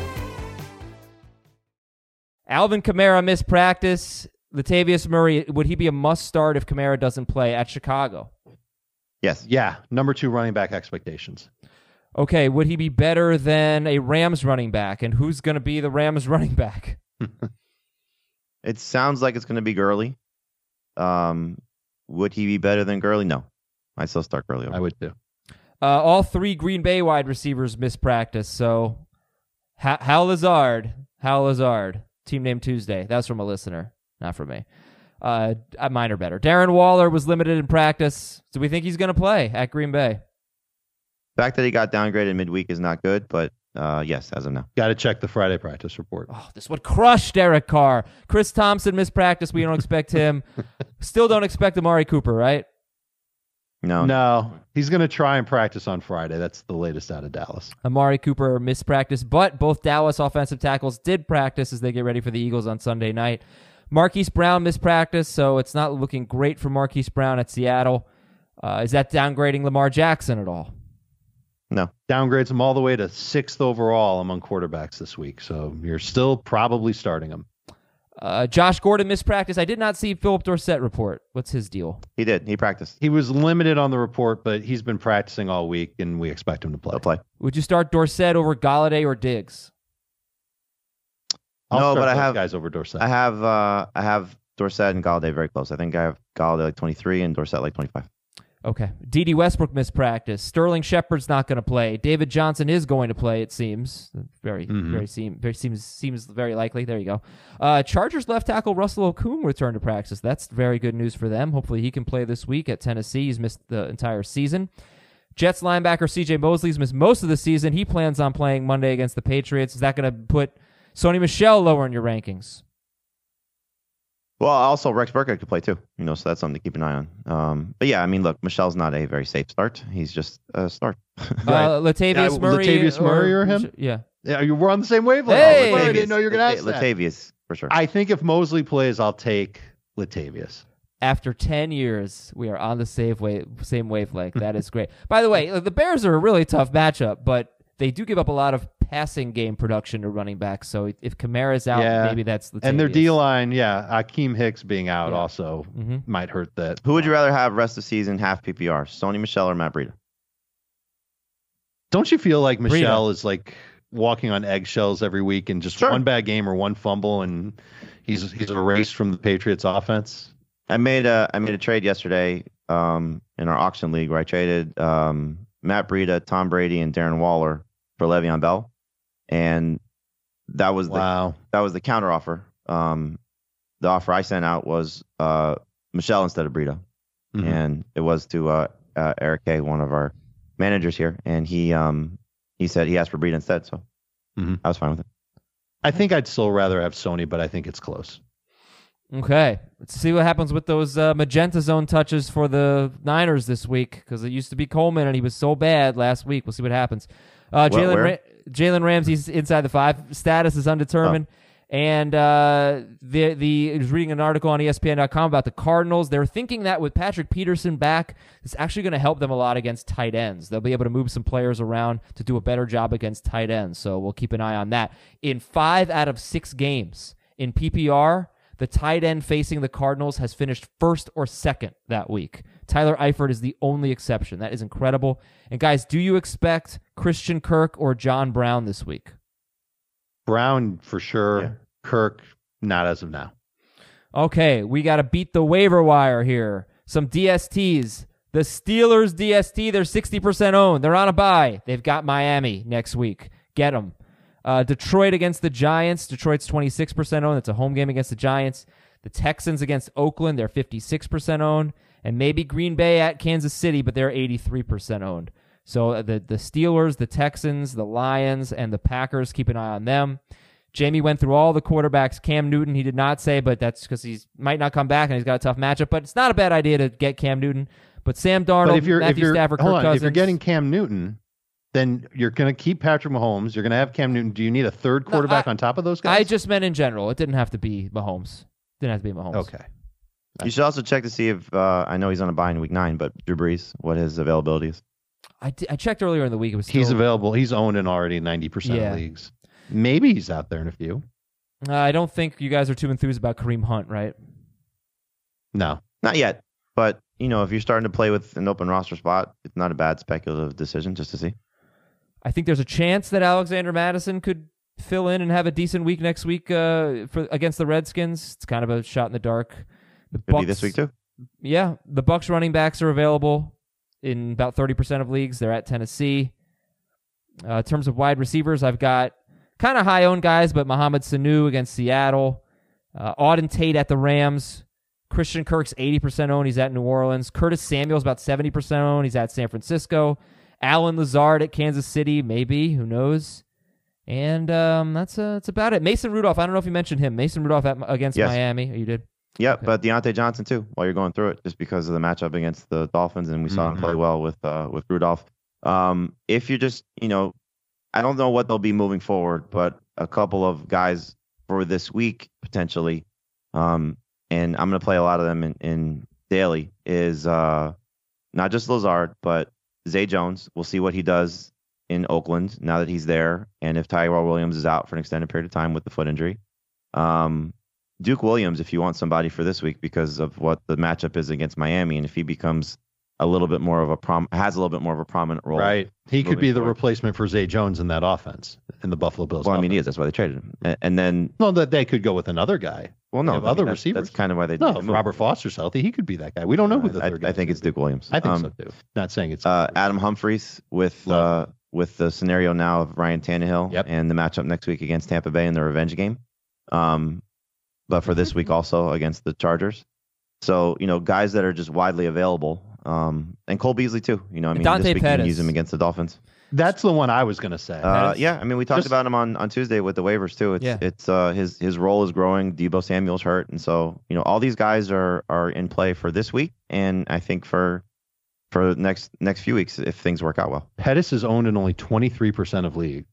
Alvin Kamara missed practice. Latavius Murray, would he be a must start if Kamara doesn't play at Chicago? Yes. Yeah, number two running back expectations. Okay, would he be better than a Rams running back? And who's going to be the Rams running back? It sounds like it's going to be Gurley. Um, would he be better than Gurley? No. I still start Gurley. over. I would too. Uh, all three Green Bay wide receivers missed practice. So, Ha- Hal Lazard, Hal Lazard, team name Tuesday. That's from a listener, not from me. Uh, uh, mine are better. Darren Waller was limited in practice. Do we think he's going to play at Green Bay? The fact that he got downgraded midweek is not good, but uh, yes, as of now. Got to check the Friday practice report. Oh, this would crush Derek Carr. Chris Thompson missed practice. We don't expect him. Still don't expect Amari Cooper, right? No. No, he's going to try and practice on Friday. That's the latest out of Dallas. Amari Cooper missed practice, but both Dallas offensive tackles did practice as they get ready for the Eagles on Sunday night. Marquise Brown missed practice, so it's not looking great for Marquise Brown at Seattle. Uh, is that downgrading Lamar Jackson at all? No. Downgrades him all the way to sixth overall among quarterbacks this week. So you're still probably starting him. Uh, Josh Gordon missed practice. I did not see Phillip Dorsett report. What's his deal? He did. He practiced. He was limited on the report, but he's been practicing all week, and we expect him to play. He'll play. Would you start Dorsett over Golladay or Diggs? I'll No, start but I have- guys over Dorsett. I have uh, I have Dorsett and Golladay very close. I think I have Golladay like 23 and Dorsett like 25. Okay. Dede Westbrook missed practice. Sterling Shepard's not going to play. David Johnson is going to play. It seems very, Mhm. very seem very seems seems very likely. There you go. Uh, Chargers left tackle Russell Okung returned to practice. That's very good news for them. Hopefully he can play this week at Tennessee. He's missed the entire season. Jets linebacker C.J. Mosley's missed most of the season. He plans on playing Monday against the Patriots. Is that going to put Sony Michel lower in your rankings? Well, also Rex Burkhead could play too. You know, so that's something to keep an eye on. Um, but yeah, I mean, look, Michel's not a very safe start. He's just a start. Uh, Latavius Yeah, Murray. Latavius Murray or him? Yeah. yeah, you were on the same wavelength. Hey! I didn't know you were going to ask that. Latavius for sure. I think if Mosley plays, I'll take Latavius. after 10 years, we are on the same, wave, same wavelength. That is great. By the way, the Bears are a really tough matchup, but they do give up a lot of passing game production to running backs. So if Kamara's out, Yeah. maybe that's the And their D line, yeah, Akiem Hicks being out Yeah. also Mhm. might hurt that. Who would you rather have rest of the season half PPR? Sony Michel or Matt Breida? Don't you feel like Breida. Michel is like walking on eggshells every week and just Sure. one bad game or one fumble and he's he's erased from the Patriots offense? I made a I made a trade yesterday um, in our auction league where I traded um, Matt Breida, Tom Brady, and Darren Waller for Le'Veon Bell, and that was the Wow. that was the counter offer. Um, the offer I sent out was uh, Michel instead of Breida, Mhm. and it was to uh, uh, Eric K, one of our managers here, and he um, he said he asked for Breida instead, so Mhm. I was fine with it. I think I'd still rather have Sony, but I think it's close. Okay, let's see what happens with those uh, magenta zone touches for the Niners this week because it used to be Coleman and he was so bad last week. We'll see what happens. Uh, Jalen where? Ra- Jalen Ramsey's inside the five. Status is undetermined. And uh, the the I was reading an article on ESPN.com about the Cardinals. They're thinking that with Patrick Peterson back, it's actually going to help them a lot against tight ends. They'll be able to move some players around to do a better job against tight ends. So we'll keep an eye on that. In five out of six games in PPR, the tight end facing the Cardinals has finished first or second that week. Tyler Eifert is the only exception. That is incredible. And guys, do you expect Christian Kirk or John Brown this week? Brown for sure. Yeah. Kirk, not as of now. Okay, we got to beat the waiver wire here. Some DSTs. The Steelers DST, they're 60% owned. They're on a bye. They've got Miami next week. Get them. Uh, Detroit against the Giants. Detroit's 26% owned. It's a home game against the Giants. The Texans against Oakland, they're 56% owned. And maybe Green Bay at Kansas City, but they're 83% owned. So uh, the, the Steelers, the Texans, the Lions, and the Packers, keep an eye on them. Jamie went through all the quarterbacks. Cam Newton, he did not say, but that's because he might not come back and he's got a tough matchup. But it's not a bad idea to get Cam Newton. But Sam Darnold, But if you're if Matthew you're Stafford, hold Kirk on, Cousins, if you're getting Cam Newton, then you're going to keep Patrick Mahomes. You're going to have Cam Newton. Do you need a third No, quarterback I- on top of those guys? I just meant in general. It didn't have to be Mahomes. Didn't have to be Mahomes. okay. You should also check to see if uh, I know he's on a bye in week nine, but Drew Brees, what his availability is. I, I checked earlier in the week. It was still, He's available. He's owned in already 90% Yeah. of leagues. Maybe he's out there in a few. Uh, I don't think you guys are too enthused about Kareem Hunt, right? No. Not yet, but you know, if you're starting to play with an open roster spot, it's not a bad speculative decision just to see. I think there's a chance that Alexander Mattison could fill in and have a decent week next week uh, for against the Redskins. It's kind of a shot in the dark. The Could be this week too. Yeah, the Bucs running backs are available in about 30% of leagues. They're at Tennessee. Uh, in terms of wide receivers, I've got kind of high owned guys, but Mohamed Sanu against Seattle, uh, Auden Tate at the Rams, Christian Kirk's 80% owned. He's at New Orleans. Curtis Samuel's about 70% owned. He's at San Francisco. Allen Lazard at Kansas City, maybe. Who knows? And um, that's uh, that's about it. Mason Rudolph. I don't know if you mentioned him. Mason Rudolph at, against Yes. Miami. Oh, you did. Yeah, Okay. but Diontae Johnson too. While you're going through it, just because of the matchup against the Dolphins, and we saw him Mhm. play well with uh, with Rudolph. Um, if you're just, you know, I don't know what they'll be moving forward, but a couple of guys for this week potentially, um, and I'm going to play a lot of them in, in daily is uh, not just Lazard, but Zay Jones. We'll see what he does in Oakland now that he's there, and if Tyrell Williams is out for an extended period of time with the foot injury. Um, Duke Williams, if you want somebody for this week because of what the matchup is against Miami, and if he becomes a little bit more of a prom, has a little bit more of a prominent role. Right. He could be the forward. replacement for Zay Jones in that offense in the Buffalo Bills. Well, I mean, he is. That's why they traded him. And, and then, Well, that they could go with another guy. well, no, I mean, other that's, receivers. That's kind of why they. No, if. Robert Foster's healthy, he could be that guy. We don't know who the I, third. I guy think it's Duke Williams. I think Um, so too. Not saying it's. uh, Adam Humphries with uh, with the scenario now of Ryan Tannehill Yep. and the matchup next week against Tampa Bay in the revenge game. Um, but for this week also against the Chargers. So you know, guys that are just widely available. Um, and Cole Beasley too. You know, I mean, Dante this week you can use him against the Dolphins. That's the one I was going to say. Uh, yeah, I mean, we talked Just- about him on, on Tuesday with the waivers too. It's Yeah. it's uh, his his role is growing. Deebo Samuel's hurt, and so you know all these guys are are in play for this week, and I think for for next next few weeks if things work out well. Pettis is owned in only 23% of league.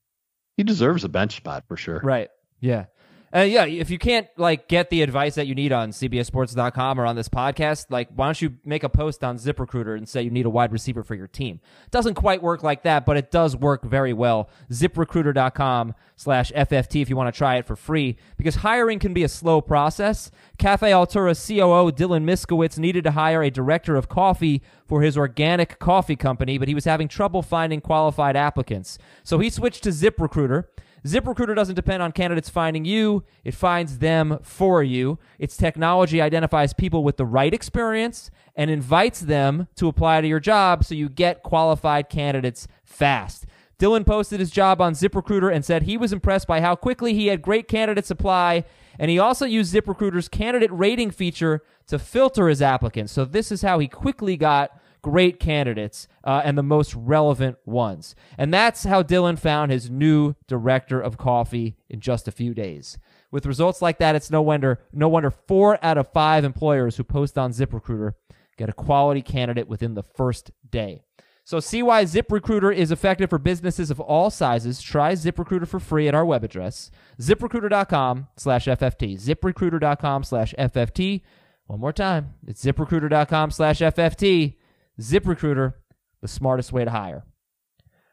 He deserves a bench spot for sure. Right. Yeah. Uh, yeah, if you can't like get the advice that you need on CBSSports.com or on this podcast, like why don't you make a post on ZipRecruiter and say you need a wide receiver for your team? It doesn't quite work like that, but it does work very well. ZipRecruiter.com slash FFT if you want to try it for free because hiring can be a slow process. Cafe Altura COO Dylan Miskowitz needed to hire a director of coffee for his organic coffee company, but he was having trouble finding qualified applicants. So he switched to ZipRecruiter. ZipRecruiter doesn't depend on candidates finding you, it finds them for you. Its technology identifies people with the right experience and invites them to apply to your job so you get qualified candidates fast. Dylan posted his job on ZipRecruiter and said he was impressed by how quickly he had great candidates apply, and he also used ZipRecruiter's candidate rating feature to filter his applicants. So this is how he quickly got great candidates uh, and the most relevant ones. And that's how Dylan found his new director of coffee in just a few days. With results like that, it's no wonder no wonder four out of five employers who post on ZipRecruiter get a quality candidate within the first day. So see why ZipRecruiter is effective for businesses of all sizes. Try ZipRecruiter for free at our web address, ziprecruiter.com slash FFT. ZipRecruiter.com slash FFT. One more time. It's ziprecruiter.com slash FFT. ZipRecruiter, the smartest way to hire.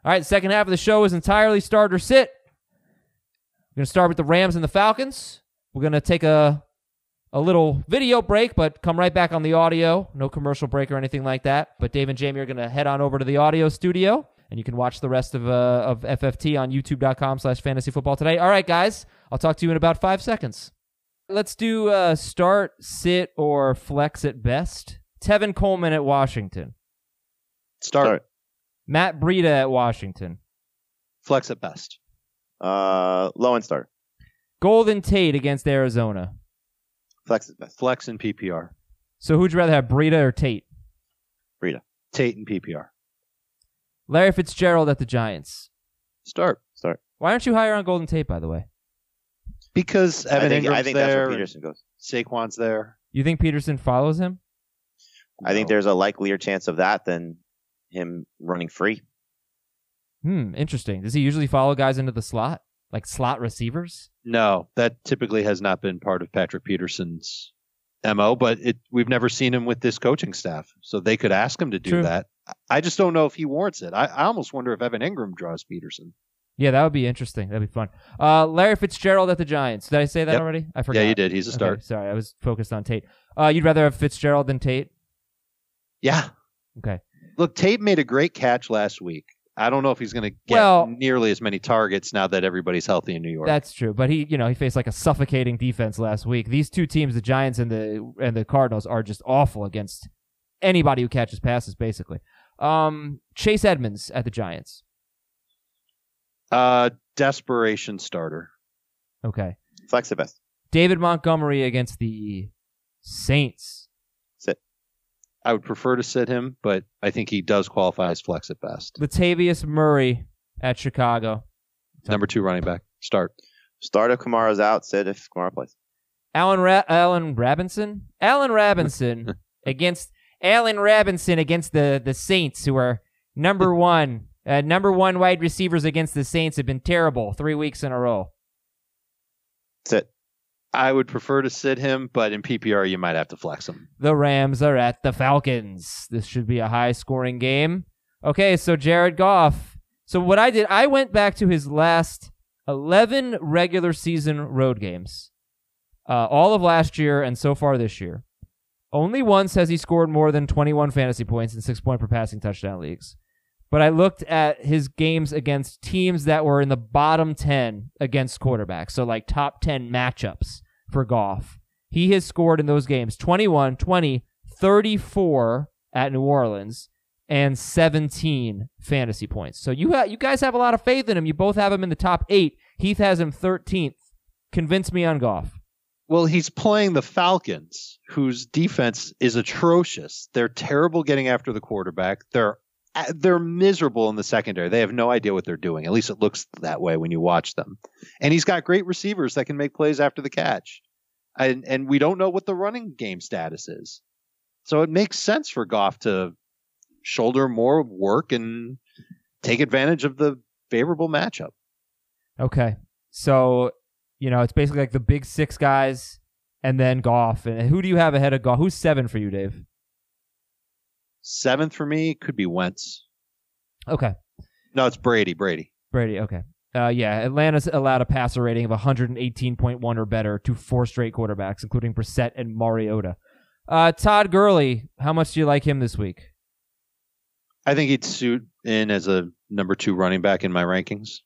All right, second half of the show is entirely starter sit. We're going to start with the Rams and the Falcons. We're going to take a a little video break, but come right back on the audio. No commercial break or anything like that. But Dave and Jamie are going to head on over to the audio studio, and you can watch the rest of uh, of FFT on YouTube.com slash Fantasy Football today. All right, guys, I'll talk to you in about five seconds. Let's do uh, start, sit, or flex at best. Tevin Coleman at Washington. Start. Start. Matt Breida at Washington. Flex at best. Uh, low and start. Golden Tate against Arizona. Flex is best. Flex and PPR. So who'd you rather have, Breida or Tate? Breida. Tate and PPR. Larry Fitzgerald at the Giants. Start. Start. Why aren't you higher on Golden Tate, by the way? Because I Evan think, Engram's I think there. that's where Peterson goes. Saquon's there. You think Peterson follows him? I think there's a likelier chance of that than him running free. Hmm, interesting. Does he usually follow guys into the slot? Like slot receivers? No, that typically has not been part of Patrick Peterson's mo. But it, we've never seen him with this coaching staff, so they could ask him to do True. that. I just don't know if he warrants it. I, I almost wonder if Evan Engram draws Peterson. Yeah, that would be interesting. That'd be fun. Uh, Larry Fitzgerald at the Giants. Did I say that Yep. already? I forgot. Yeah, you did. He's a Okay, sorry, I was focused on Tate. Uh, you'd rather have Fitzgerald than Tate? Yeah. Okay. Look, Tate made a great catch last week. I don't know if he's going to get Well- nearly as many targets now that everybody's healthy in New York. That's true, but he, you know, he faced like a suffocating defense last week. These two teams, the Giants and the and the Cardinals, are just awful against anybody who catches passes. Basically, um, Chase Edmonds at the Giants. uh, desperation starter. Okay, Flex the best. David Montgomery against the Saints. Sit. I would prefer to sit him, but I think he does qualify as flex at best. Latavius Murray at Chicago. Number two running back. Start. Start if Kamara's out. Sit if Kamara plays. Alan Ra- Allen Robinson. Allen Robinson against Allen Robinson against the the Saints, who are number one. Uh, number one wide receivers against the Saints have been terrible three weeks in a row. Sit. I would prefer to sit him, but in PPR you might have to flex him. The Rams are at the Falcons. This should be a high scoring game. Okay, so Jared Goff. So what I did, I went back to his last 11 regular season road games, uh, all of last year and so far this year. Only once has he scored more than 21 fantasy points in six point per passing touchdown leagues. But I looked at his games against teams that were in the bottom 10 against quarterbacks. So like top 10 matchups for Goff. He has scored in those games 21, 20, 34 at New Orleans and 17 fantasy points. So you ha- you guys have a lot of faith in him. You both have him in the top 8. Heath has him 13th. Convince me on Goff. Well, he's playing the Falcons, whose defense is atrocious. They're terrible getting after the quarterback. They're Uh, they're miserable in the secondary. They have no idea what they're doing. At least it looks that way when you watch them. And he's got great receivers that can make plays after the catch. And and we don't know what the running game status is. So it makes sense for Goff to shoulder more work and take advantage of the favorable matchup. Okay. So You know, it's basically like the big six guys and then Goff. And who do you have ahead of Goff? Who's seven for you, Dave? Seventh for me could be Wentz. Okay. No, it's Brady. Brady. Brady. Okay. Uh, yeah, Atlanta's allowed a passer rating of 118.1 or better to four straight quarterbacks, including Brissett and Mariota. Uh, Todd Gurley, how much do you like him this week? I think he'd suit in as a number two running back in my rankings.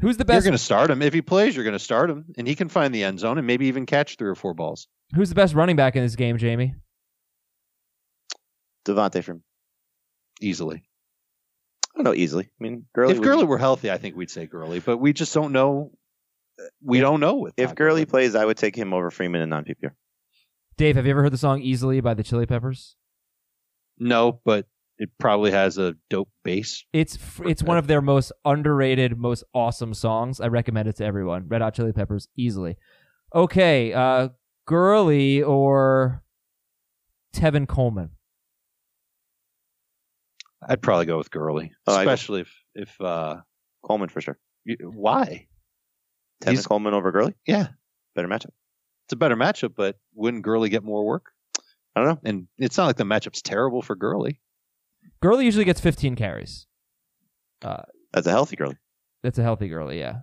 Who's the best? You're going to start him if he plays. You're going to start him, and he can find the end zone and maybe even catch three or four balls. Who's the best running back in this game, Jamie? Devontae from easily. I don't know easily. I mean, Gurley. if would- Gurley were healthy, I think we'd say Gurley, but we just don't know. We don't know with if Todd Gurley plays, I would take him over Freeman in non PPR. Dave, have you ever heard the song "Easily" by the Chili Peppers? No, but it probably has a dope bass. It's f- it's one of their most underrated, most awesome songs. I recommend it to everyone. Red Hot Chili Peppers, easily. Okay, uh, Gurley or Tevin Coleman. I'd probably go with Gurley, Oh, especially if if uh, Coleman for sure. y- why? Tevin He's- Coleman over Gurley. Yeah, Better matchup. it's a better matchup, but wouldn't Gurley get more work? I don't know. And it's not like the matchup's terrible for Gurley. Gurley usually gets 15 carries. That's a healthy Gurley. That's a healthy Gurley, yeah.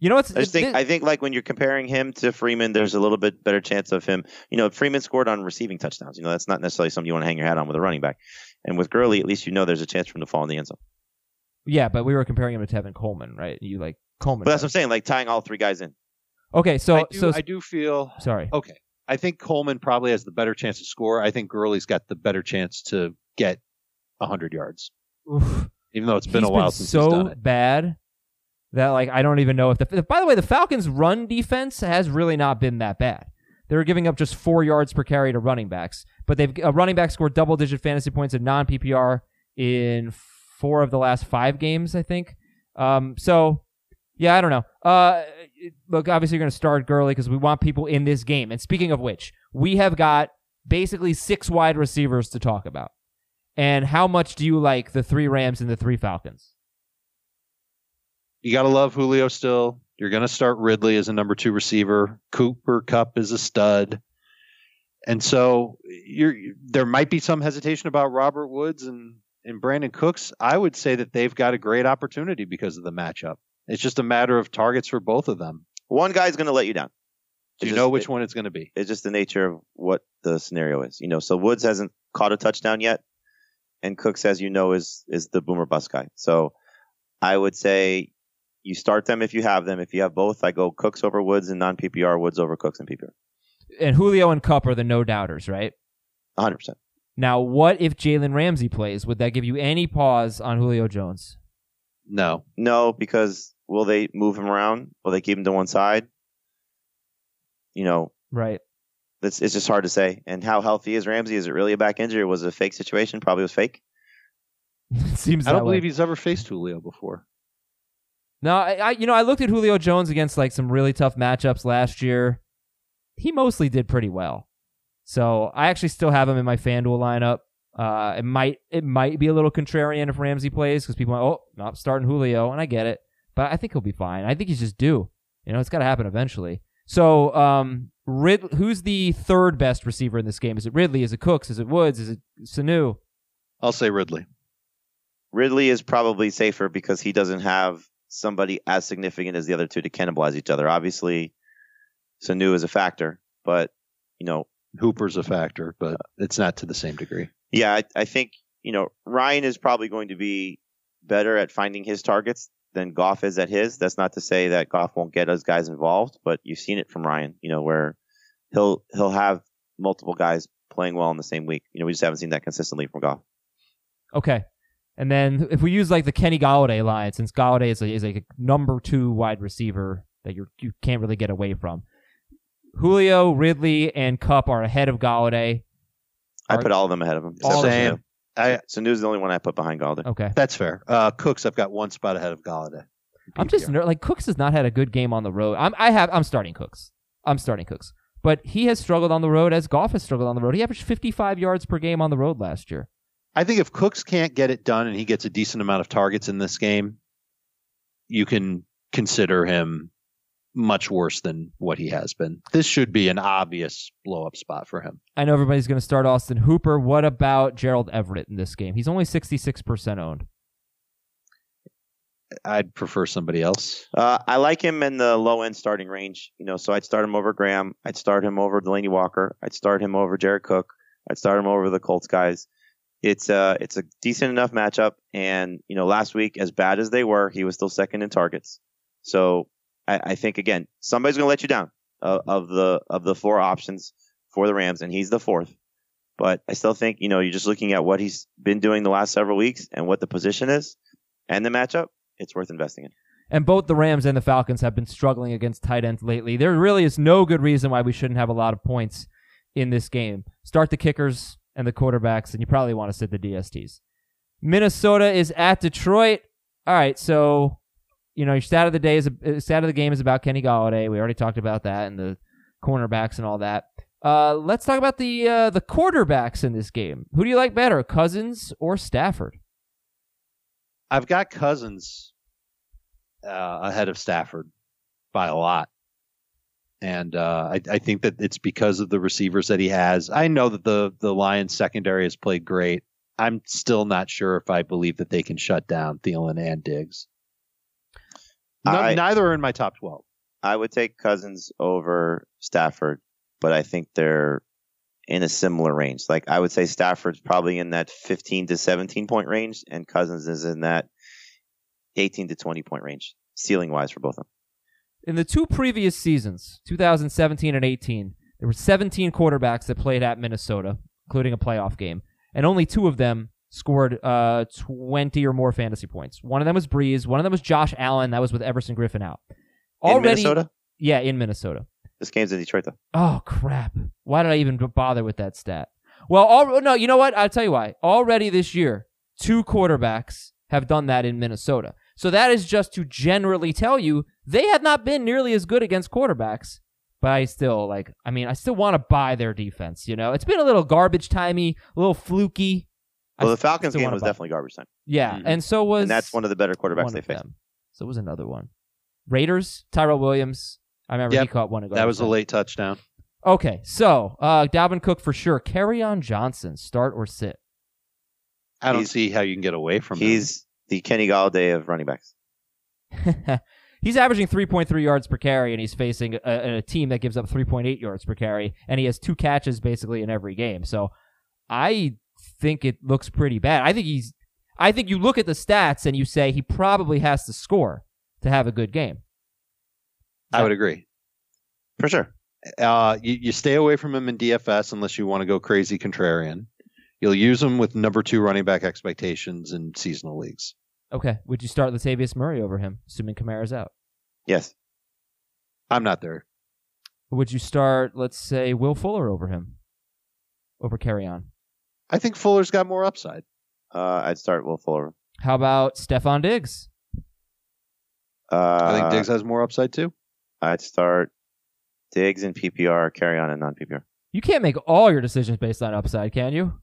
You know what's I just think thi- I think like when you're comparing him to Freeman, there's a little bit better chance of him. You know, Freeman scored on receiving touchdowns. You know, that's not necessarily something you want to hang your hat on with a running back. And with Gurley, at least you know there's a chance for him to fall in the end zone. yeah, but we were comparing him to Tevin Coleman, right? You like Coleman. But that's what I'm saying, like tying all three guys in. okay, so I do, so I do feel sorry. okay. I think Coleman probably has the better chance to score. I think Gurley's got the better chance to get hundred yards, Oof. even though it's been He's a while been since so he's done it. bad that like I don't even know if the. By the way, the Falcons' run defense has really not been that bad. They were giving up just four yards per carry to running backs, but they've a running back scored double digit fantasy points in non PPR in four of the last five games, I think. Um, so yeah, I don't know. Uh, look, obviously you're going to start Gurley because we want people in this game. And speaking of which, we have got basically six wide receivers to talk about. And how much do you like the three Rams and the three Falcons? You got to love Julio still. You're going to start Ridley as a number two receiver. Cooper Kupp is a stud. And so you're, there might be some hesitation about Robert Woods and, and Brandin Cooks. I would say that they've got a great opportunity because of the matchup. It's just a matter of targets for both of them. One guy's going to let you down. Do you just- know which it- one it's going to be? It's just the nature of what the scenario is. You know, so Woods hasn't caught a touchdown yet, and Cooks, as you know, is is the boomer bust guy. So I would say you start them if you have them. If you have both, I go Cooks over Woods and non PPR, Woods over Cooks and PPR. And Julio and Kupp are the no doubters, right? 100%. Now, what if Jalen Ramsey plays? Would that give you any pause on Julio Jones? No. No, because will they move him around? Will they keep him to one side? You know, Right. it's, it's just hard to say. And how healthy is Ramsey? Is it really a back injury? Was it a fake situation? Probably was fake. it seems I that don't way. believe he's ever faced Julio before. No, I, I you know I looked at Julio Jones against like some really tough matchups last year. He mostly did pretty well. So I actually still have him in my FanDuel lineup. Uh, it might it might be a little contrarian if Ramsey plays because people are, oh not starting Julio and I get it, but I think he'll be fine. I think he's just due. You know, it's got to happen eventually. So, um, Rid- who's the third best receiver in this game? Is it Ridley? Is it Cooks? Is it Woods? Is it Sanu? I'll say Ridley. Ridley is probably safer because he doesn't have somebody as significant as the other two to cannibalize each other. Obviously, Sanu is a factor, but you know, Hooper's a factor, but it's not to the same degree. yeah, I, I think you know Ryan is probably going to be better at finding his targets than Goff is at his. That's not to say that Goff won't get those guys involved, but you've seen it from Ryan. You know where he'll he'll have multiple guys playing well in the same week. You know, we just haven't seen that consistently from Goff. Okay. And then if we use like the Kenny Golladay line, since Golladay is a, is a number two wide receiver that you you can't really get away from, Julio, Ridley, and Kupp are ahead of Golladay. I Are- put all of them ahead of him. All except for Same. Sanu. I Sanu's the only one I put behind Golladay. Okay. that's fair. Uh, Cooks, I've got one spot ahead of Golladay. I'm just ner- like Cooks has not had a good game on the road. I'm I have I'm starting Cooks. I'm starting Cooks. But he has struggled on the road as Goff has struggled on the road. He averaged 55 yards per game on the road last year. I think if Cooks can't get it done and he gets a decent amount of targets in this game, you can consider him much worse than what he has been. This should be an obvious blow up spot for him. I know everybody's going to start Austin Hooper. What about Gerald Everett in this game? He's only 66% owned. I'd prefer somebody else. Uh, I like him in the low end starting range. You know, so I'd start him over Graham. I'd start him over Delanie Walker. I'd start him over Jared Cook. I'd start him over the Colts guys. It's uh it's a decent enough matchup. And you know, last week, as bad as they were, he was still second in targets. So I, I think again, somebody's going to let you down uh, of the of the four options for the Rams, and he's the fourth. But I still think you know you're just looking at what he's been doing the last several weeks and what the position is and the matchup. It's worth investing in. And both the Rams and the Falcons have been struggling against tight ends lately. There really is no good reason why we shouldn't have a lot of points in this game. Start the kickers and the quarterbacks, and you probably want to sit the DSTs. Minnesota is at Detroit. All right, so you know your stat of the day is uh, stat of the game is about Kenny Golladay. We already talked about that and the cornerbacks and all that. Uh, let's talk about the uh, the quarterbacks in this game. Who do you like better, Cousins or Stafford? I've got Cousins uh, ahead of Stafford by a lot. And uh, I, I think that it's because of the receivers that he has. I know that the the Lions secondary has played great. I'm still not sure if I believe that they can shut down Thielen and Diggs. No, I- neither are in my top twelve. I would take Cousins over Stafford, but I think they're in a similar range. Like I would say Stafford's probably in that 15 to 17 point range, and Cousins is in that 18 to 20 point range, ceiling wise for both of them. In the two previous seasons, 2017 and 18, there were 17 quarterbacks that played at Minnesota, including a playoff game, and only two of them scored uh, 20 or more fantasy points. One of them was Brees. One of them was Josh Allen. That was with Everson Griffen out. In Minnesota, Yeah, in Minnesota. this game's in Detroit though. Oh crap! Why did I even bother with that stat? Well, all, no, you know what? I'll tell you why. Already this year, two quarterbacks have done that in Minnesota. So that is just to generally tell you they have not been nearly as good against quarterbacks. But I still like. I mean, I still want to buy their defense. You know, it's been a little garbage timey, a little fluky. Well, the Falcons game wanna was buy- definitely garbage time, Yeah, Mhm. and so was and that's one of the better quarterbacks they faced. them. So was another one. Raiders, Tyrell Williams. I remember he caught one. of That was a late touchdown. Okay, so uh, Dalvin Cook for sure. Kerryon Johnson, start or sit. I don't He's- see how you can get away from him. He's the Kenny Golladay of running backs. he's averaging 3.3 yards per carry, and he's facing a, a team that gives up 3.8 yards per carry, and he has two catches basically in every game. So I think it looks pretty bad. I think he's. I think you look at the stats and you say he probably has to score to have a good game. I would agree. For sure. Uh, you, you stay away from him in DFS unless you want to go crazy contrarian. You'll use him with number two running back expectations in seasonal leagues. Okay, would you start Latavius Murray over him, assuming Kamara's out? Yes. I'm not there. Would you start, let's say, Will Fuller over him, over Kerryon? I think Fuller's got more upside. Uh, I'd start Will Fuller. How about Stefon Diggs? Uh, I think Diggs has more upside too. I'd start Diggs in PPR, Kerryon in non PPR. You can't make all your decisions based on upside, can you?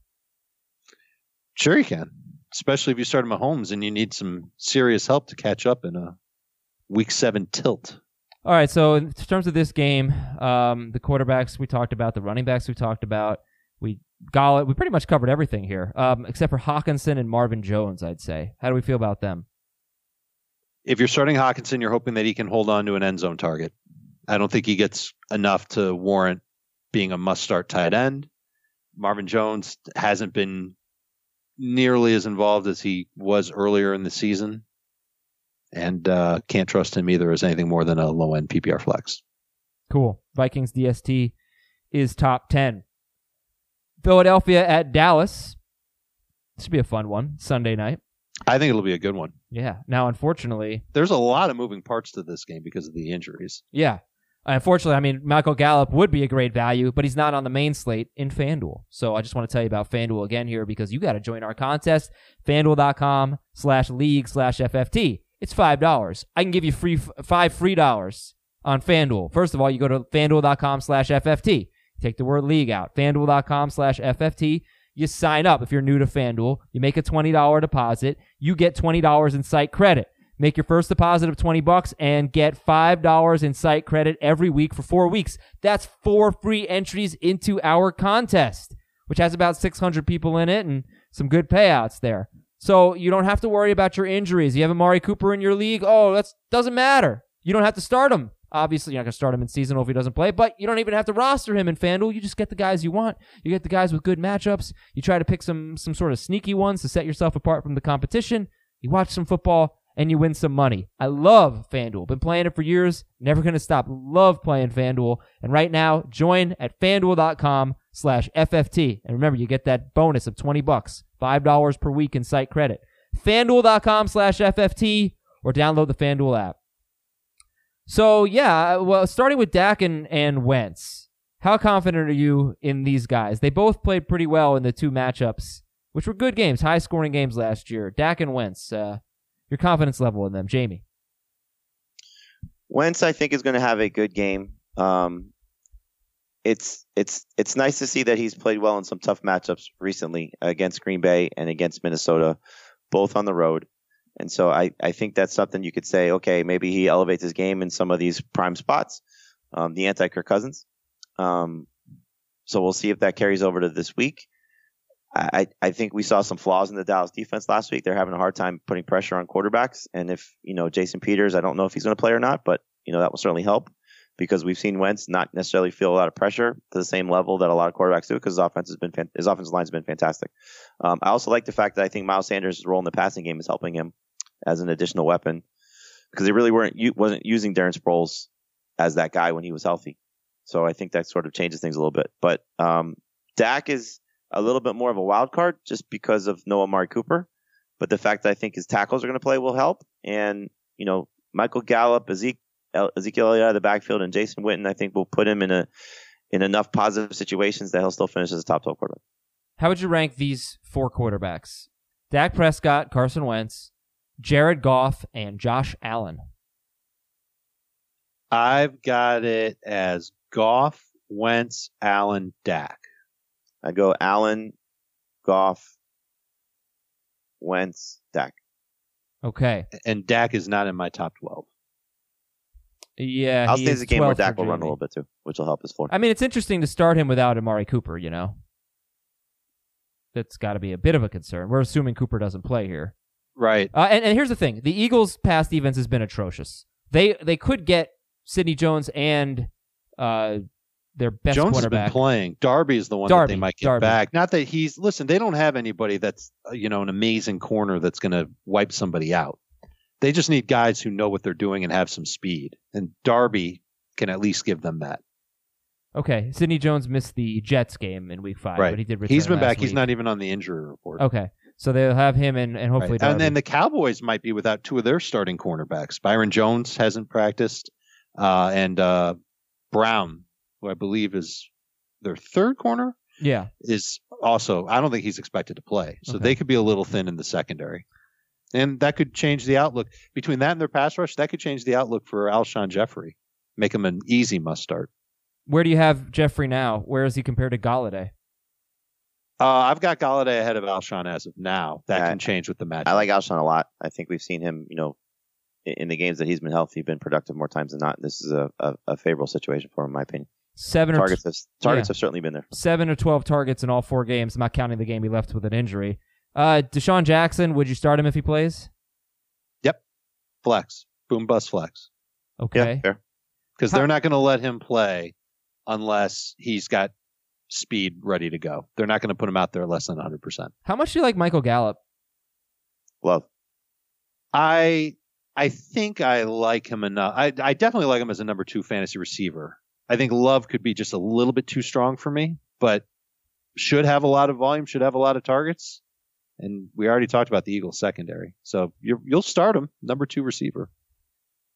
Sure, you can. Especially if you start Mahomes and you need some serious help to catch up in a week seven tilt. All right, so in terms of this game, um, the quarterbacks we talked about, the running backs we talked about, we Gall we pretty much covered everything here, um, except for Hockenson and Marvin Jones. I'd say. How do we feel about them? If you're starting Hockenson, you're hoping that he can hold on to an end zone target. I don't think he gets enough to warrant being a must start tight end. Marvin Jones hasn't been nearly as involved as he was earlier in the season. And uh, can't trust him either as anything more than a low end PPR flex. Cool. Vikings DST is top ten. Philadelphia at Dallas. This should be a fun one. Sunday night. I think it'll be a good one. Yeah. Now, unfortunately, There's a lot of moving parts to this game because of the injuries. Yeah. Uh, unfortunately, I mean, Michael Gallup would be a great value, but he's not on the main slate in FanDuel. So I just want to tell you about FanDuel again here because you got to join our contest. FanDuel.com slash league slash FFT. It's $5. I can give you free five free dollars on FanDuel. First of all, you go to FanDuel.com slash FFT. Take the word league out. FanDuel.com slash FFT. You sign up if you're new to FanDuel. You make a $20 deposit. You get $20 in site credit Make your first deposit of 20 bucks and get $5 in site credit every week for 4 weeks. That's four free entries into our contest, which has about 600 people in it and some good payouts there. So you don't have to worry about your injuries. You have Amari Cooper in your league. Oh, that doesn't matter. You don't have to start him. Obviously, you're not going to start him in seasonal if he doesn't play, but you don't even have to roster him in FanDuel. You just get the guys you want. You get the guys with good matchups. You try to pick some some sort of sneaky ones to set yourself apart from the competition. You watch some football and you win some money. I love FanDuel. Been playing it for years. Never going to stop. Love playing FanDuel. And right now, join at fanduel.com slash FFT. And remember, you get that bonus of 20 bucks, $5 per week in site credit. FanDuel.com slash FFT or download the FanDuel app. So, yeah, well, starting with Dak and, and Wentz, how confident are you in these guys? They both played pretty well in the two matchups, which were good games, high scoring games last year. Dak and Wentz, uh, your confidence level in them, Jamie. Wentz, I think, is going to have a good game. Um, it's it's it's nice to see that he's played well in some tough matchups recently against Green Bay and against Minnesota, both on the road. And so I, I think that's something you could say, okay, maybe he elevates his game in some of these prime spots, um, the anti Kirk Cousins. Um, so we'll see if that carries over to this week. I, I think we saw some flaws in the Dallas defense last week. They're having a hard time putting pressure on quarterbacks. And if, you know, Jason Peters, I don't know if he's going to play or not, but, you know, that will certainly help because we've seen Wentz not necessarily feel a lot of pressure to the same level that a lot of quarterbacks do because his offense has been, his offensive line has been fantastic. Um, I also like the fact that I think Miles Sanders' role in the passing game is helping him as an additional weapon because they really weren't, wasn't using Darren Sproles as that guy when he was healthy. So I think that sort of changes things a little bit. But, um, Dak is, a little bit more of a wild card just because of Noah Amari Cooper. But the fact that I think his tackles are going to play will help. And, you know, Michael Gallup, Ezekiel, Ezekiel Elliott out of the backfield, and Jason Witten, I think will put him in a in enough positive situations that he'll still finish as a top 12 quarterback. How would you rank these four quarterbacks? Dak Prescott, Carson Wentz, Jared Goff, and Josh Allen. I've got it as Goff, Wentz, Allen, Dak. I go Allen, Goff, Wentz, Dak. Okay. And Dak is not in my top 12. Yeah, I'll he say is it's a game where 12th Dak will run a little bit too, which will help his floor. I mean, it's interesting to start him without Amari Cooper, you know? That's got to be a bit of a concern. We're assuming Cooper doesn't play here. Right. Uh, and, and here's the thing the Eagles' pass defense has been atrocious. They they could get Sidney Jones and uh, their best Jones has been playing. Darby is the one that they might get Darby. back. Not that he's listen. They don't have anybody that's uh, you know an amazing corner that's going to wipe somebody out. They just need guys who know what they're doing and have some speed. And Darby can at least give them that. Okay, Sidney Jones missed the Jets game in Week Five, right. but he did return. He's been back. He's not even on the injury report. Okay, so they'll have him and, and hopefully. Right. Darby. And then the Cowboys might be without two of their starting cornerbacks. Byron Jones hasn't practiced, uh, and uh, Brown, who I believe is their third corner, yeah, is also. I don't think he's expected to play, so Okay. they could be a little thin in the secondary, and that could change the outlook between that and their pass rush. That could change the outlook for Alshon Jeffery, make him an easy must start. where do you have Jeffrey now? Where is he compared to Golladay? Uh, I've got Golladay ahead of Alshon as of now. That Yeah, can change with the match. I like Alshon a lot. I think we've seen him, you know, in, in the games that he's been healthy, been productive more times than not. This is a, a, a favorable situation for him, in my opinion. Seven or Targets have, targets yeah. have certainly been there. seven or twelve targets in all four games. I'm not counting the game he left with an injury. Uh, DeSean Jackson, would you start him if he plays? Yep. Flex, boom bust flex. Okay. Yeah, because How- they're not going to let him play unless he's got speed ready to go. They're not going to put him out there less than 100%. How much do you like Michael Gallup? Love. I I think I like him enough. I I definitely like him as a number 2 fantasy receiver. I think Love could be just a little bit too strong for me, but should have a lot of volume, should have a lot of targets. And we already talked about the Eagles secondary. So you you'll start him number 2 receiver.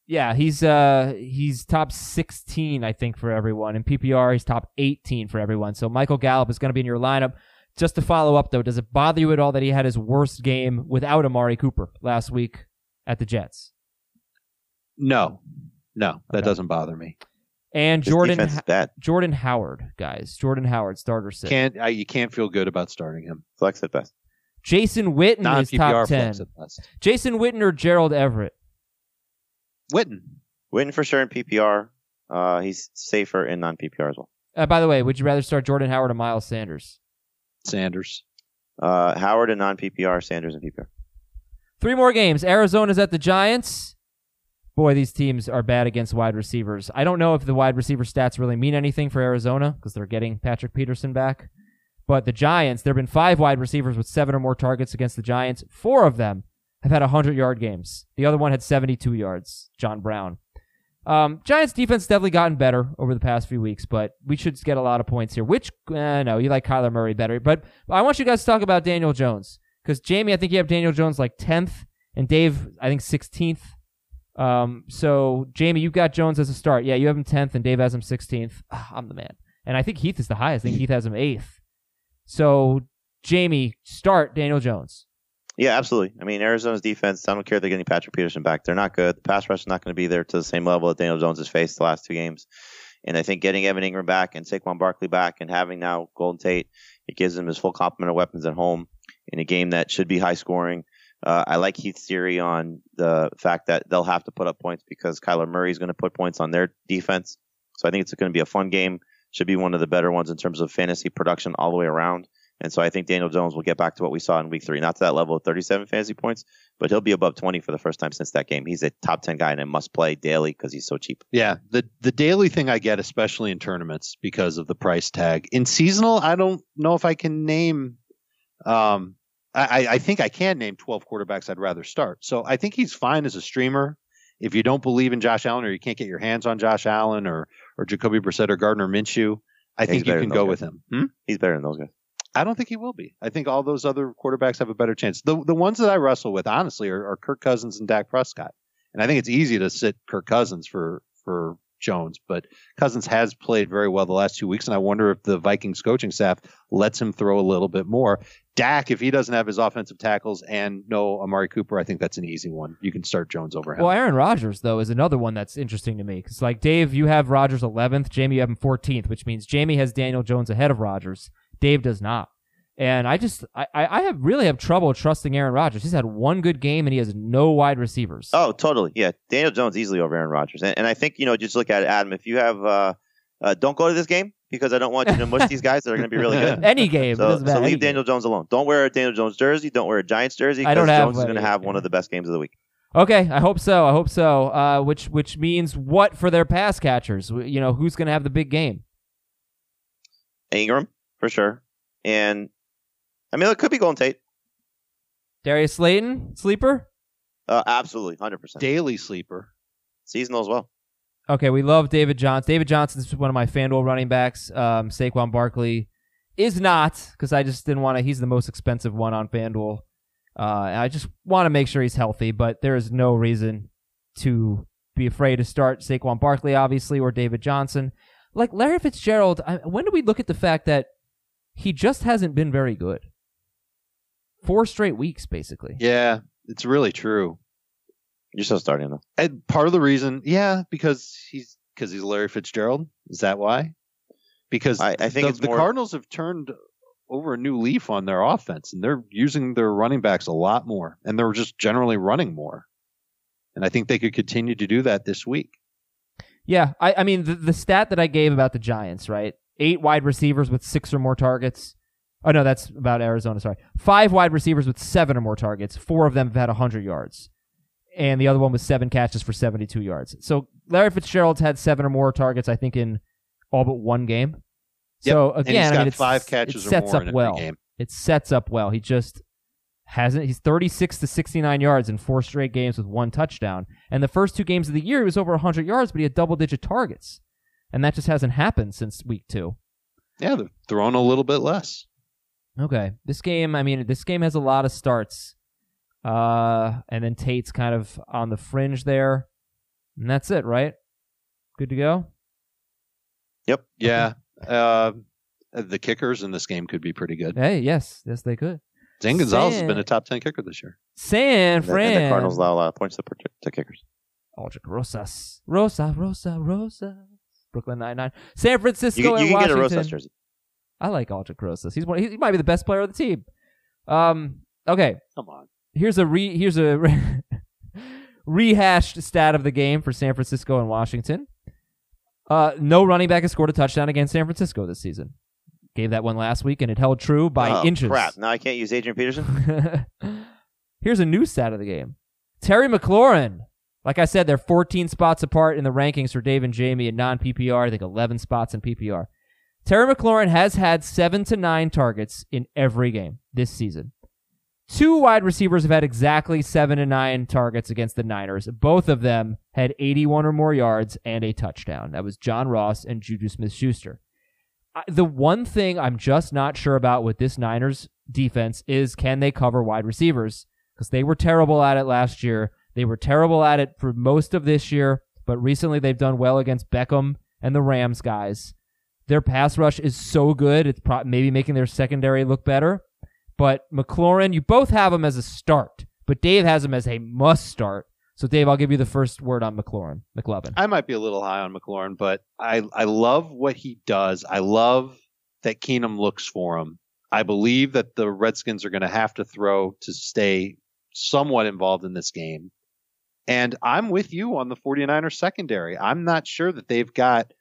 Yeah, he's uh he's top 16 I think for everyone. In PPR, he's top 18 for everyone. So Michael Gallup is going to be in your lineup. Just to follow up though, does it bother you at all that he had his worst game without Amari Cooper last week at the Jets? No. No, that Okay. doesn't bother me. And His Jordan defense is bad. Jordan Howard, guys. Jordan Howard starter sit. Can't I, you can't feel good about starting him. Flex at best. Jason Witten Non is top 10. flex at best. Jason Witten or Gerald Everett? Witten. Witten for sure in PPR. Uh, he's safer in non PPR as well. Uh, by the way, would you rather start Jordan Howard or Miles Sanders? Sanders. Uh, Howard in non PPR, Sanders in PPR. Three more games. Arizona's at the Giants. Boy, these teams are bad against wide receivers. I don't know if the wide receiver stats really mean anything for Arizona because they're getting Patrick Peterson back. But the Giants, there have been five wide receivers with seven or more targets against the Giants. Four of them have had 100 yard games. The other one had 72 yards, John Brown. Um, Giants defense definitely gotten better over the past few weeks, but we should get a lot of points here. Which, uh, no, you like Kyler Murray better. But I want you guys to talk about Daniel Jones. Because Jamie, I think you have Daniel Jones like 10th, and Dave, I think 16th. Um, so Jamie, you've got Jones as a start. Yeah, you have him 10th, and Dave has him 16th. Ah, I'm the man. And I think Heath is the highest. I think Heath has him 8th. So, Jamie, start Daniel Jones. Yeah, absolutely. I mean, Arizona's defense, I don't care if they're getting Patrick Peterson back. They're not good. The pass rush is not going to be there to the same level that Daniel Jones has faced the last two games. And I think getting Evan Engram back and Saquon Barkley back and having now Golden Tate, it gives him his full complement of weapons at home in a game that should be high scoring. Uh, I like Heath's theory on the fact that they'll have to put up points because Kyler Murray is going to put points on their defense. So I think it's going to be a fun game. Should be one of the better ones in terms of fantasy production all the way around. And so I think Daniel Jones will get back to what we saw in week three. Not to that level of 37 fantasy points, but he'll be above 20 for the first time since that game. He's a top 10 guy and a must play daily because he's so cheap. Yeah, the the daily thing I get, especially in tournaments, because of the price tag. In seasonal, I don't know if I can name. Um, I, I think I can name 12 quarterbacks I'd rather start. So I think he's fine as a streamer. If you don't believe in Josh Allen or you can't get your hands on Josh Allen or or Jacoby Brissett or Gardner Minshew, I think you can go those with him. Hmm? He's better than those guys. I don't think he will be. I think all those other quarterbacks have a better chance. The the ones that I wrestle with, honestly, are, are Kirk Cousins and Dak Prescott. And I think it's easy to sit Kirk Cousins for for Jones, but Cousins has played very well the last two weeks, and I wonder if the Vikings coaching staff lets him throw a little bit more. Dak, if he doesn't have his offensive tackles and no Amari Cooper, I think that's an easy one. You can start Jones over him. Well, Aaron Rodgers, though, is another one that's interesting to me. Because, like, Dave, you have Rodgers 11th. Jamie, you have him 14th, which means Jamie has Daniel Jones ahead of Rodgers. Dave does not. And I just, I, I have really have trouble trusting Aaron Rodgers. He's had one good game and he has no wide receivers. Oh, totally. Yeah. Daniel Jones easily over Aaron Rodgers. And, and I think, you know, just look at it, Adam. If you have, uh, uh, don't go to this game because I don't want you to mush these guys that are going to be really good. Any game. So, so leave Daniel game. Jones alone. Don't wear a Daniel Jones jersey. Don't wear a Giants jersey. I don't have Jones is going to have one of the best games of the week. Okay, I hope so. I hope so. Uh, which which means what for their pass catchers? You know, who's going to have the big game? Engram for sure. And I mean, it could be Golden Tate. Darius Slayton, sleeper. Uh, absolutely, hundred percent. Daily sleeper. Seasonal as well. Okay, we love David Johnson. David Johnson is one of my FanDuel running backs. Um, Saquon Barkley is not because I just didn't want to. He's the most expensive one on FanDuel. Uh, and I just want to make sure he's healthy, but there is no reason to be afraid to start Saquon Barkley, obviously, or David Johnson. Like Larry Fitzgerald, I, when do we look at the fact that he just hasn't been very good? Four straight weeks, basically. Yeah, it's really true. You're still starting though. And part of the reason, yeah, because he's because he's Larry Fitzgerald. Is that why? Because I- I think the, it's the more- Cardinals have turned over a new leaf on their offense, and they're using their running backs a lot more, and they're just generally running more. And I think they could continue to do that this week. Yeah, I, I mean the, the stat that I gave about the Giants, right? Eight wide receivers with six or more targets. Oh no, that's about Arizona. Sorry, five wide receivers with seven or more targets. Four of them have had hundred yards, and the other one was seven catches for seventy-two yards. So Larry Fitzgerald's had seven or more targets, I think, in all but one game. So and again, he's got I mean, five catches it sets up well. It sets up well. He just hasn't. He's 36 to 69 yards in four straight games with one touchdown. And the first two games of the year, he was over 100 yards, but he had double digit targets. And that just hasn't happened since week two. Yeah, they're throwing a little bit less. Okay. This game, I mean, this game has a lot of starts. Uh, and then Tate's kind of on the fringe there. And that's it, right? Good to go? Yep. Yeah, uh, the kickers in this game could be pretty good. Hey, yes. Yes, they could. Zane Gonzalez has been a top ten kicker this year. San And the, Fran. and the Cardinals allow a lot of points to, to kickers. Aldrick Rosas. Rosa, Rosa, Rosa. Brooklyn Nine Nine. San Francisco You, you and can get a Rosas jersey. I like Aldrick Rosas. He's one. He might be the best player on the team. Um. Okay. Come on. Here's a re. Here's a. rehashed stat of the game for San Francisco and Washington. Uh, no running back has scored a touchdown against San Francisco this season. Gave that one last week, and it held true by oh, inches. Crap! Now I can't use Adrian Peterson. Here's a new stat of the game. Terry McLaurin. Like I said, they're 14 spots apart in the rankings for Dave and Jamie in non PPR. I think 11 spots in PPR. Terry McLaurin has had seven to nine targets in every game this season. Two wide receivers have had exactly seven to nine targets against the Niners. Both of them had 81 or more yards and a touchdown. That was John Ross and Juju Smith Schuster. The one thing I'm just not sure about with this Niners defense is can they cover wide receivers? Because they were terrible at it last year. They were terrible at it for most of this year, but recently they've done well against Beckham and the Rams guys. Their pass rush is so good, it's pro- maybe making their secondary look better. But McLaurin, you both have him as a start, but Dave has him as a must start. So, Dave, I'll give you the first word on McLaurin, McLovin. I might be a little high on McLaurin, but I I love what he does. I love that Keenum looks for him. I believe that the Redskins are going to have to throw to stay somewhat involved in this game. And I'm with you on the 49ers secondary. I'm not sure that they've got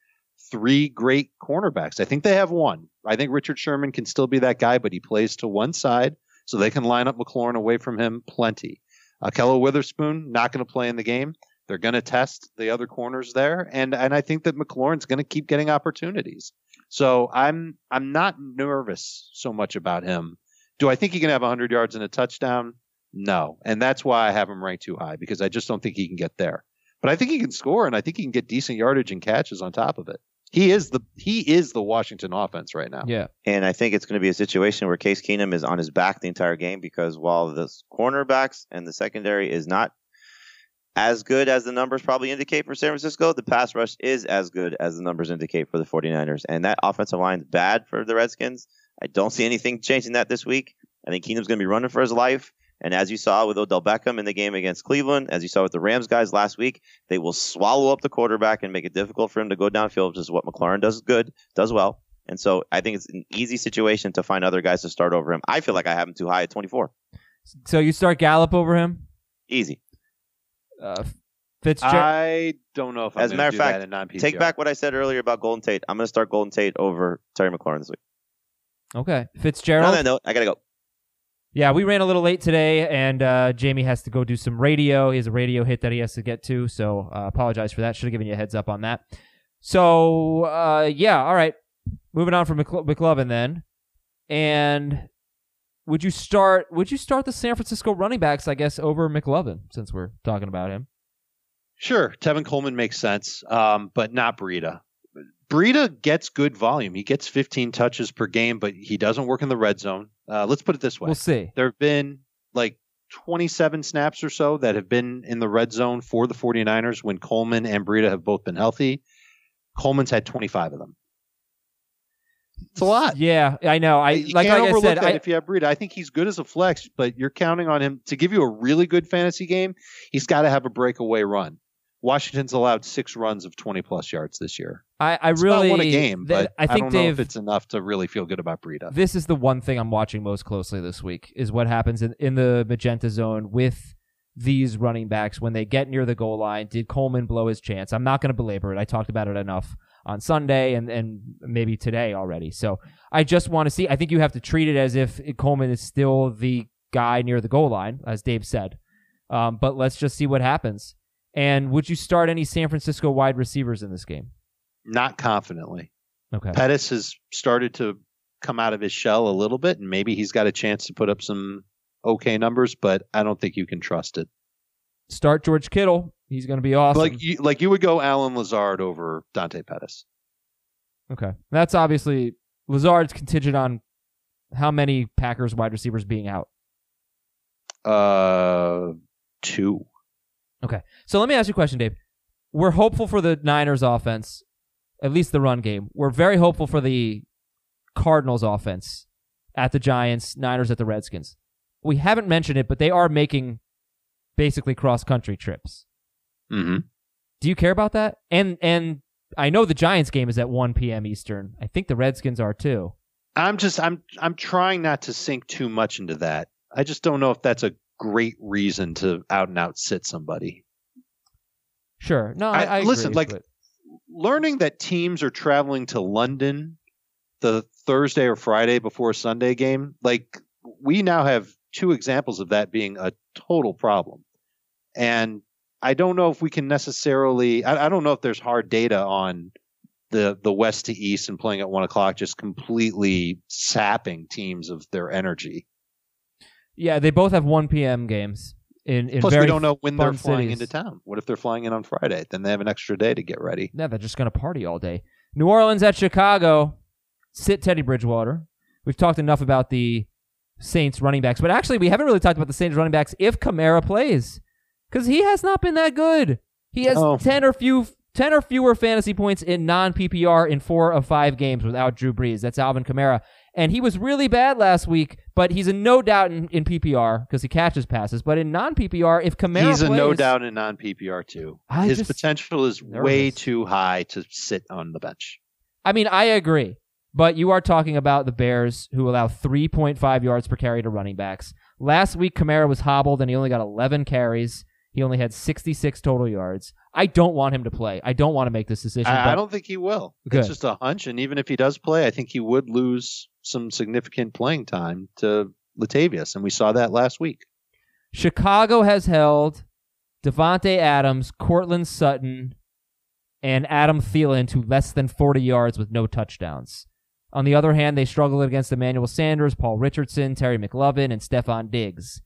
three great cornerbacks. I think they have one. I think Richard Sherman can still be that guy, but he plays to one side, so they can line up McLaurin away from him plenty. Uh, Witherspoon not going to play in the game. They're going to test the other corners there, and and I think that McLaurin's going to keep getting opportunities. So I'm I'm not nervous so much about him. Do I think he can have 100 yards and a touchdown? No, and that's why I have him ranked too high because I just don't think he can get there. But I think he can score, and I think he can get decent yardage and catches on top of it. He is the he is the Washington offense right now. Yeah. And I think it's going to be a situation where Case Keenum is on his back the entire game because while the cornerbacks and the secondary is not as good as the numbers probably indicate for San Francisco, the pass rush is as good as the numbers indicate for the 49ers. And that offensive line is bad for the Redskins. I don't see anything changing that this week. I think Keenum's going to be running for his life. And as you saw with Odell Beckham in the game against Cleveland, as you saw with the Rams guys last week, they will swallow up the quarterback and make it difficult for him to go downfield, which is what McLaurin does good, does well. And so I think it's an easy situation to find other guys to start over him. I feel like I have him too high at 24. So you start Gallup over him? Easy. Uh, Fitzgerald. I don't know if I'm As a matter of fact, that in. Take back what I said earlier about Golden Tate. I'm going to start Golden Tate over Terry McLaurin this week. okay. Fitzgerald. On Fitzgerald. that note, I got to go. Yeah, we ran a little late today, and uh, Jamie has to go do some radio. He has a radio hit that he has to get to, so uh, apologize for that. Should have given you a heads up on that. So, uh, yeah, all right. Moving on from McL- McLovin then, and would you start? Would you start the San Francisco running backs? I guess over McLovin since we're talking about him. Sure, Tevin Coleman makes sense, um, but not Breida. Breida gets good volume. He gets 15 touches per game, but he doesn't work in the red zone. Uh, let's put it this way: We'll see. there have been like 27 snaps or so that have been in the red zone for the 49ers when Coleman and Breida have both been healthy. Coleman's had 25 of them. It's a lot. Yeah, I know. I you like can't like I said. that I, if you have Breida, I think he's good as a flex, but you're counting on him to give you a really good fantasy game. He's got to have a breakaway run. Washington's allowed six runs of 20 plus yards this year. I, I really won a game, th- but I think don't know Dave. if it's enough to really feel good about Breida. this is the one thing I'm watching most closely this week is what happens in, in the magenta zone with these running backs when they get near the goal line. Did Coleman blow his chance? I'm not going to belabor it. I talked about it enough on Sunday and, and maybe today already. So I just want to see. I think you have to treat it as if Coleman is still the guy near the goal line, as Dave said. Um, but let's just see what happens. And would you start any San Francisco wide receivers in this game? Not confidently. Okay. Pettis has started to come out of his shell a little bit, and maybe he's got a chance to put up some okay numbers, but I don't think you can trust it. Start George Kittle. He's going to be awesome. Like you, like you would go Allen Lazard over Dante Pettis. Okay. That's obviously Lazard's contingent on how many Packers wide receivers being out. Uh, two. Okay, So let me ask you a question, Dave. We're hopeful for the Niners offense, at least the run game. We're very hopeful for the Cardinals offense at the Giants, Niners at the Redskins. We haven't mentioned it, but they are making basically cross country trips. Mm-hmm. Do you care about that? And and I know the Giants game is at 1 p.m. Eastern. I think the Redskins are too. I'm just I'm I'm trying not to sink too much into that. I just don't know if that's a great reason to out and out sit somebody. Sure. No, I, I- I listen, like, learning that teams are traveling to London the Thursday or Friday before a Sunday game, like we now have two examples of that being a total problem. And I don't know if we can necessarily, I, I don't know if there's hard data on the the west to east and playing at one o'clock, just completely sapping teams of their energy. yeah, they both have 1 p.m. games in in Plus, we don't know when they're flying cities. into town. What if they're flying in on Friday? Then they have an extra day to get ready. Yeah, they're just going to party all day. New Orleans at Chicago. Sit Teddy Bridgewater. We've talked enough about the Saints running backs, but actually, we haven't really talked about the Saints running backs if Kamara plays, because he has not been that good. He has Oh. ten or few, ten or fewer fantasy points in non PPR in four of five games without Drew Brees. That's Alvin Kamara, and he was really bad last week. But he's a no doubt in, in PPR because he catches passes. But in non PPR, if Kamara He's a no doubt in non PPR too. I His just- potential is way nervous. too high to sit on the bench. I mean, I agree. But you are talking about the Bears who allow 3.5 yards per carry to running backs. Last week, Kamara was hobbled and he only got 11 carries. He only had 66 total yards. I don't want him to play. I don't want to make this decision. I, I don't think he will. Good. It's just a hunch, and even if he does play, I think he would lose some significant playing time to Latavius, and we saw that last week. Chicago has held Davante Adams, Courtland Sutton, and Adam Thielen to less than 40 yards with no touchdowns. On the other hand, they struggled against Emmanuel Sanders, Paul Richardson, Terry McLovin, and Stefon Diggs.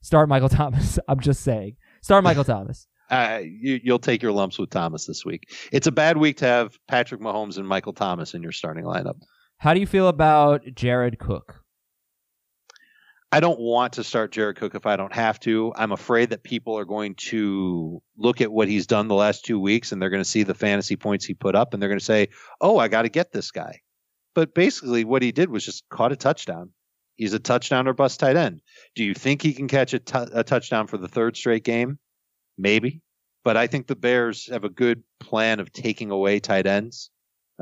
Start Michael Thomas. I'm just saying. Start Michael Thomas. Uh, you, you'll take your lumps with Thomas this week. It's a bad week to have Patrick Mahomes and Michael Thomas in your starting lineup. How do you feel about Jared Cook? I don't want to start Jared Cook if I don't have to. I'm afraid that people are going to look at what he's done the last two weeks and they're going to see the fantasy points he put up and they're going to say, oh, I got to get this guy. But basically, what he did was just caught a touchdown. He's a touchdown or bust tight end. Do you think he can catch a a touchdown for the third straight game? Maybe. But I think the Bears have a good plan of taking away tight ends,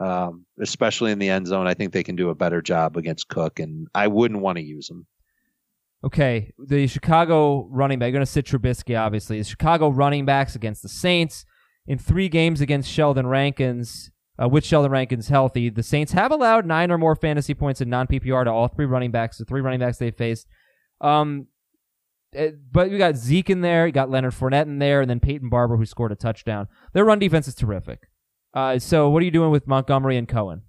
um, especially in the end zone. I think they can do a better job against Cook, and I wouldn't want to use him. Okay, the Chicago running back, you're going to sit Trubisky, obviously. The Chicago running backs against the Saints in three games against Sheldon Rankins, uh, with Sheldon Rankins healthy. The Saints have allowed nine or more fantasy points in non PPR to all three running backs, the three running backs they faced. Um, eh, but you got Zeke in there, you got Leonard Fournette in there, and then Peyton Barber who scored a touchdown. Their run defense is terrific. Uh, so what are you doing with Montgomery and Cohen?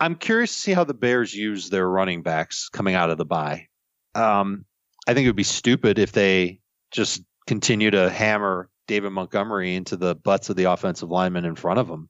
I'm curious to see how the Bears use their running backs coming out of the bye. Um, I think it would be stupid if they just continue to hammer David Montgomery into the butts of the offensive linemen in front of him.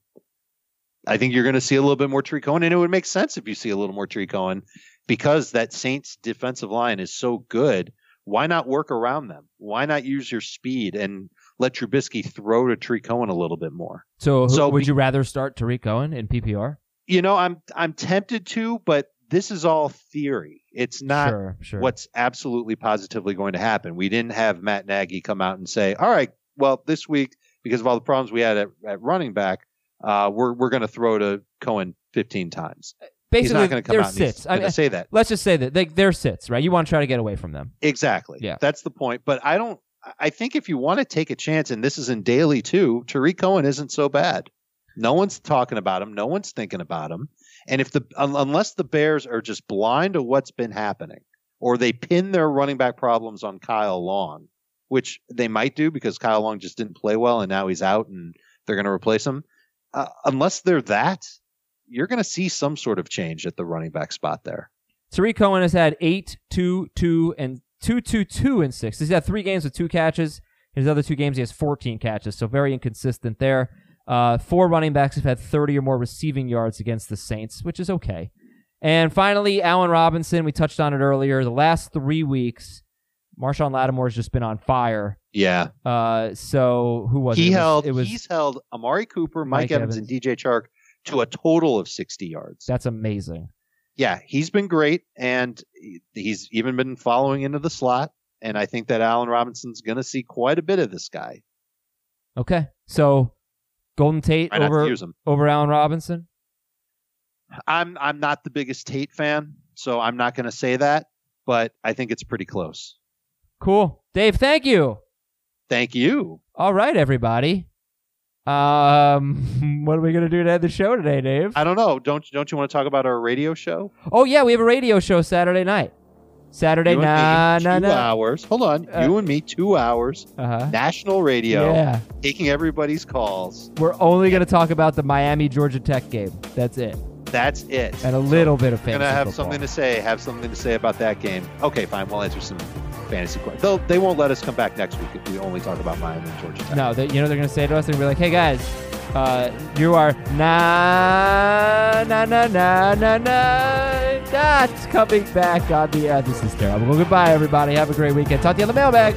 I think you're going to see a little bit more Tree Cohen, and it would make sense if you see a little more Tree Cohen because that Saints defensive line is so good. Why not work around them? Why not use your speed and let Trubisky throw to Tree Cohen a little bit more? So, who- So would be- you rather start Tarik Cohen in PPR? you know, I'm I'm tempted to, but this is all theory. It's not sure, sure. what's absolutely positively going to happen. We didn't have Matt Nagy come out and say, "All right, well, this week because of all the problems we had at, at running back, uh, we're we're going to throw to Cohen 15 times." He's Basically, not going to come they're and he's sits. I going to say that. let's just say that they, they're sits, right? You want to try to get away from them. Exactly. Yeah. That's the point. But I don't. I think if you want to take a chance, and this is in daily too, Tarik Cohen isn't so bad. No one's talking about him. No one's thinking about him. And if the un, unless the Bears are just blind to what's been happening, or they pin their running back problems on Kyle Long, which they might do because Kyle Long just didn't play well and now he's out and they're going to replace him. Uh, unless they're that, you're going to see some sort of change at the running back spot there. Tarik Cohen has had eight, two, two, and two, two, two, and six. He's had three games with two catches. His other two games, he has 14 catches, so very inconsistent there. Uh, four running backs have had 30 or more receiving yards against the Saints, which is okay. And finally, Allen Robinson. We touched on it earlier. The last three weeks, Marshon Lattimore has just been on fire. Yeah, Uh, so who was he It held It was he's held Amari Cooper, Mike, Mike Evans, Evans. and DJ Chark to a total of 60 yards. that's amazing. Yeah, he's been great and he's even been following into the slot and I think that Allen Robinson's going to see quite a bit of this guy. Okay, so Golden Tate Try not to over over Allen Robinson. I'm I'm not the biggest Tate fan, so I'm not going to say that, but I think it's pretty close. Cool, Dave. Thank you. Thank you. All right, everybody. Um, what are we gonna do to end the show today, Dave? I don't know. Don't don't you want to talk about our radio show? Oh yeah, we have a radio show Saturday night. Saturday me, nah nah two nah. hours. Hold on. Uh, you and me, two hours. Uh huh. National radio. Yeah, Taking everybody's calls. we're only gonna talk about the Miami Georgia Tech game. That's it, That's it. and a little bit of fantasy gonna have football. something to say. Have something to say about that game. Okay, fine. We'll answer some fantasy. They'll, they won't let us come back next week if we only talk about Miami and Georgia Tech. No, they, you know they're gonna say to us, they're be like, "Hey guys, uh, you are na na na na na na not coming back on the." Uh, this is terrible. Well, goodbye, everybody. Have a great weekend. Talk to you on the mailbag.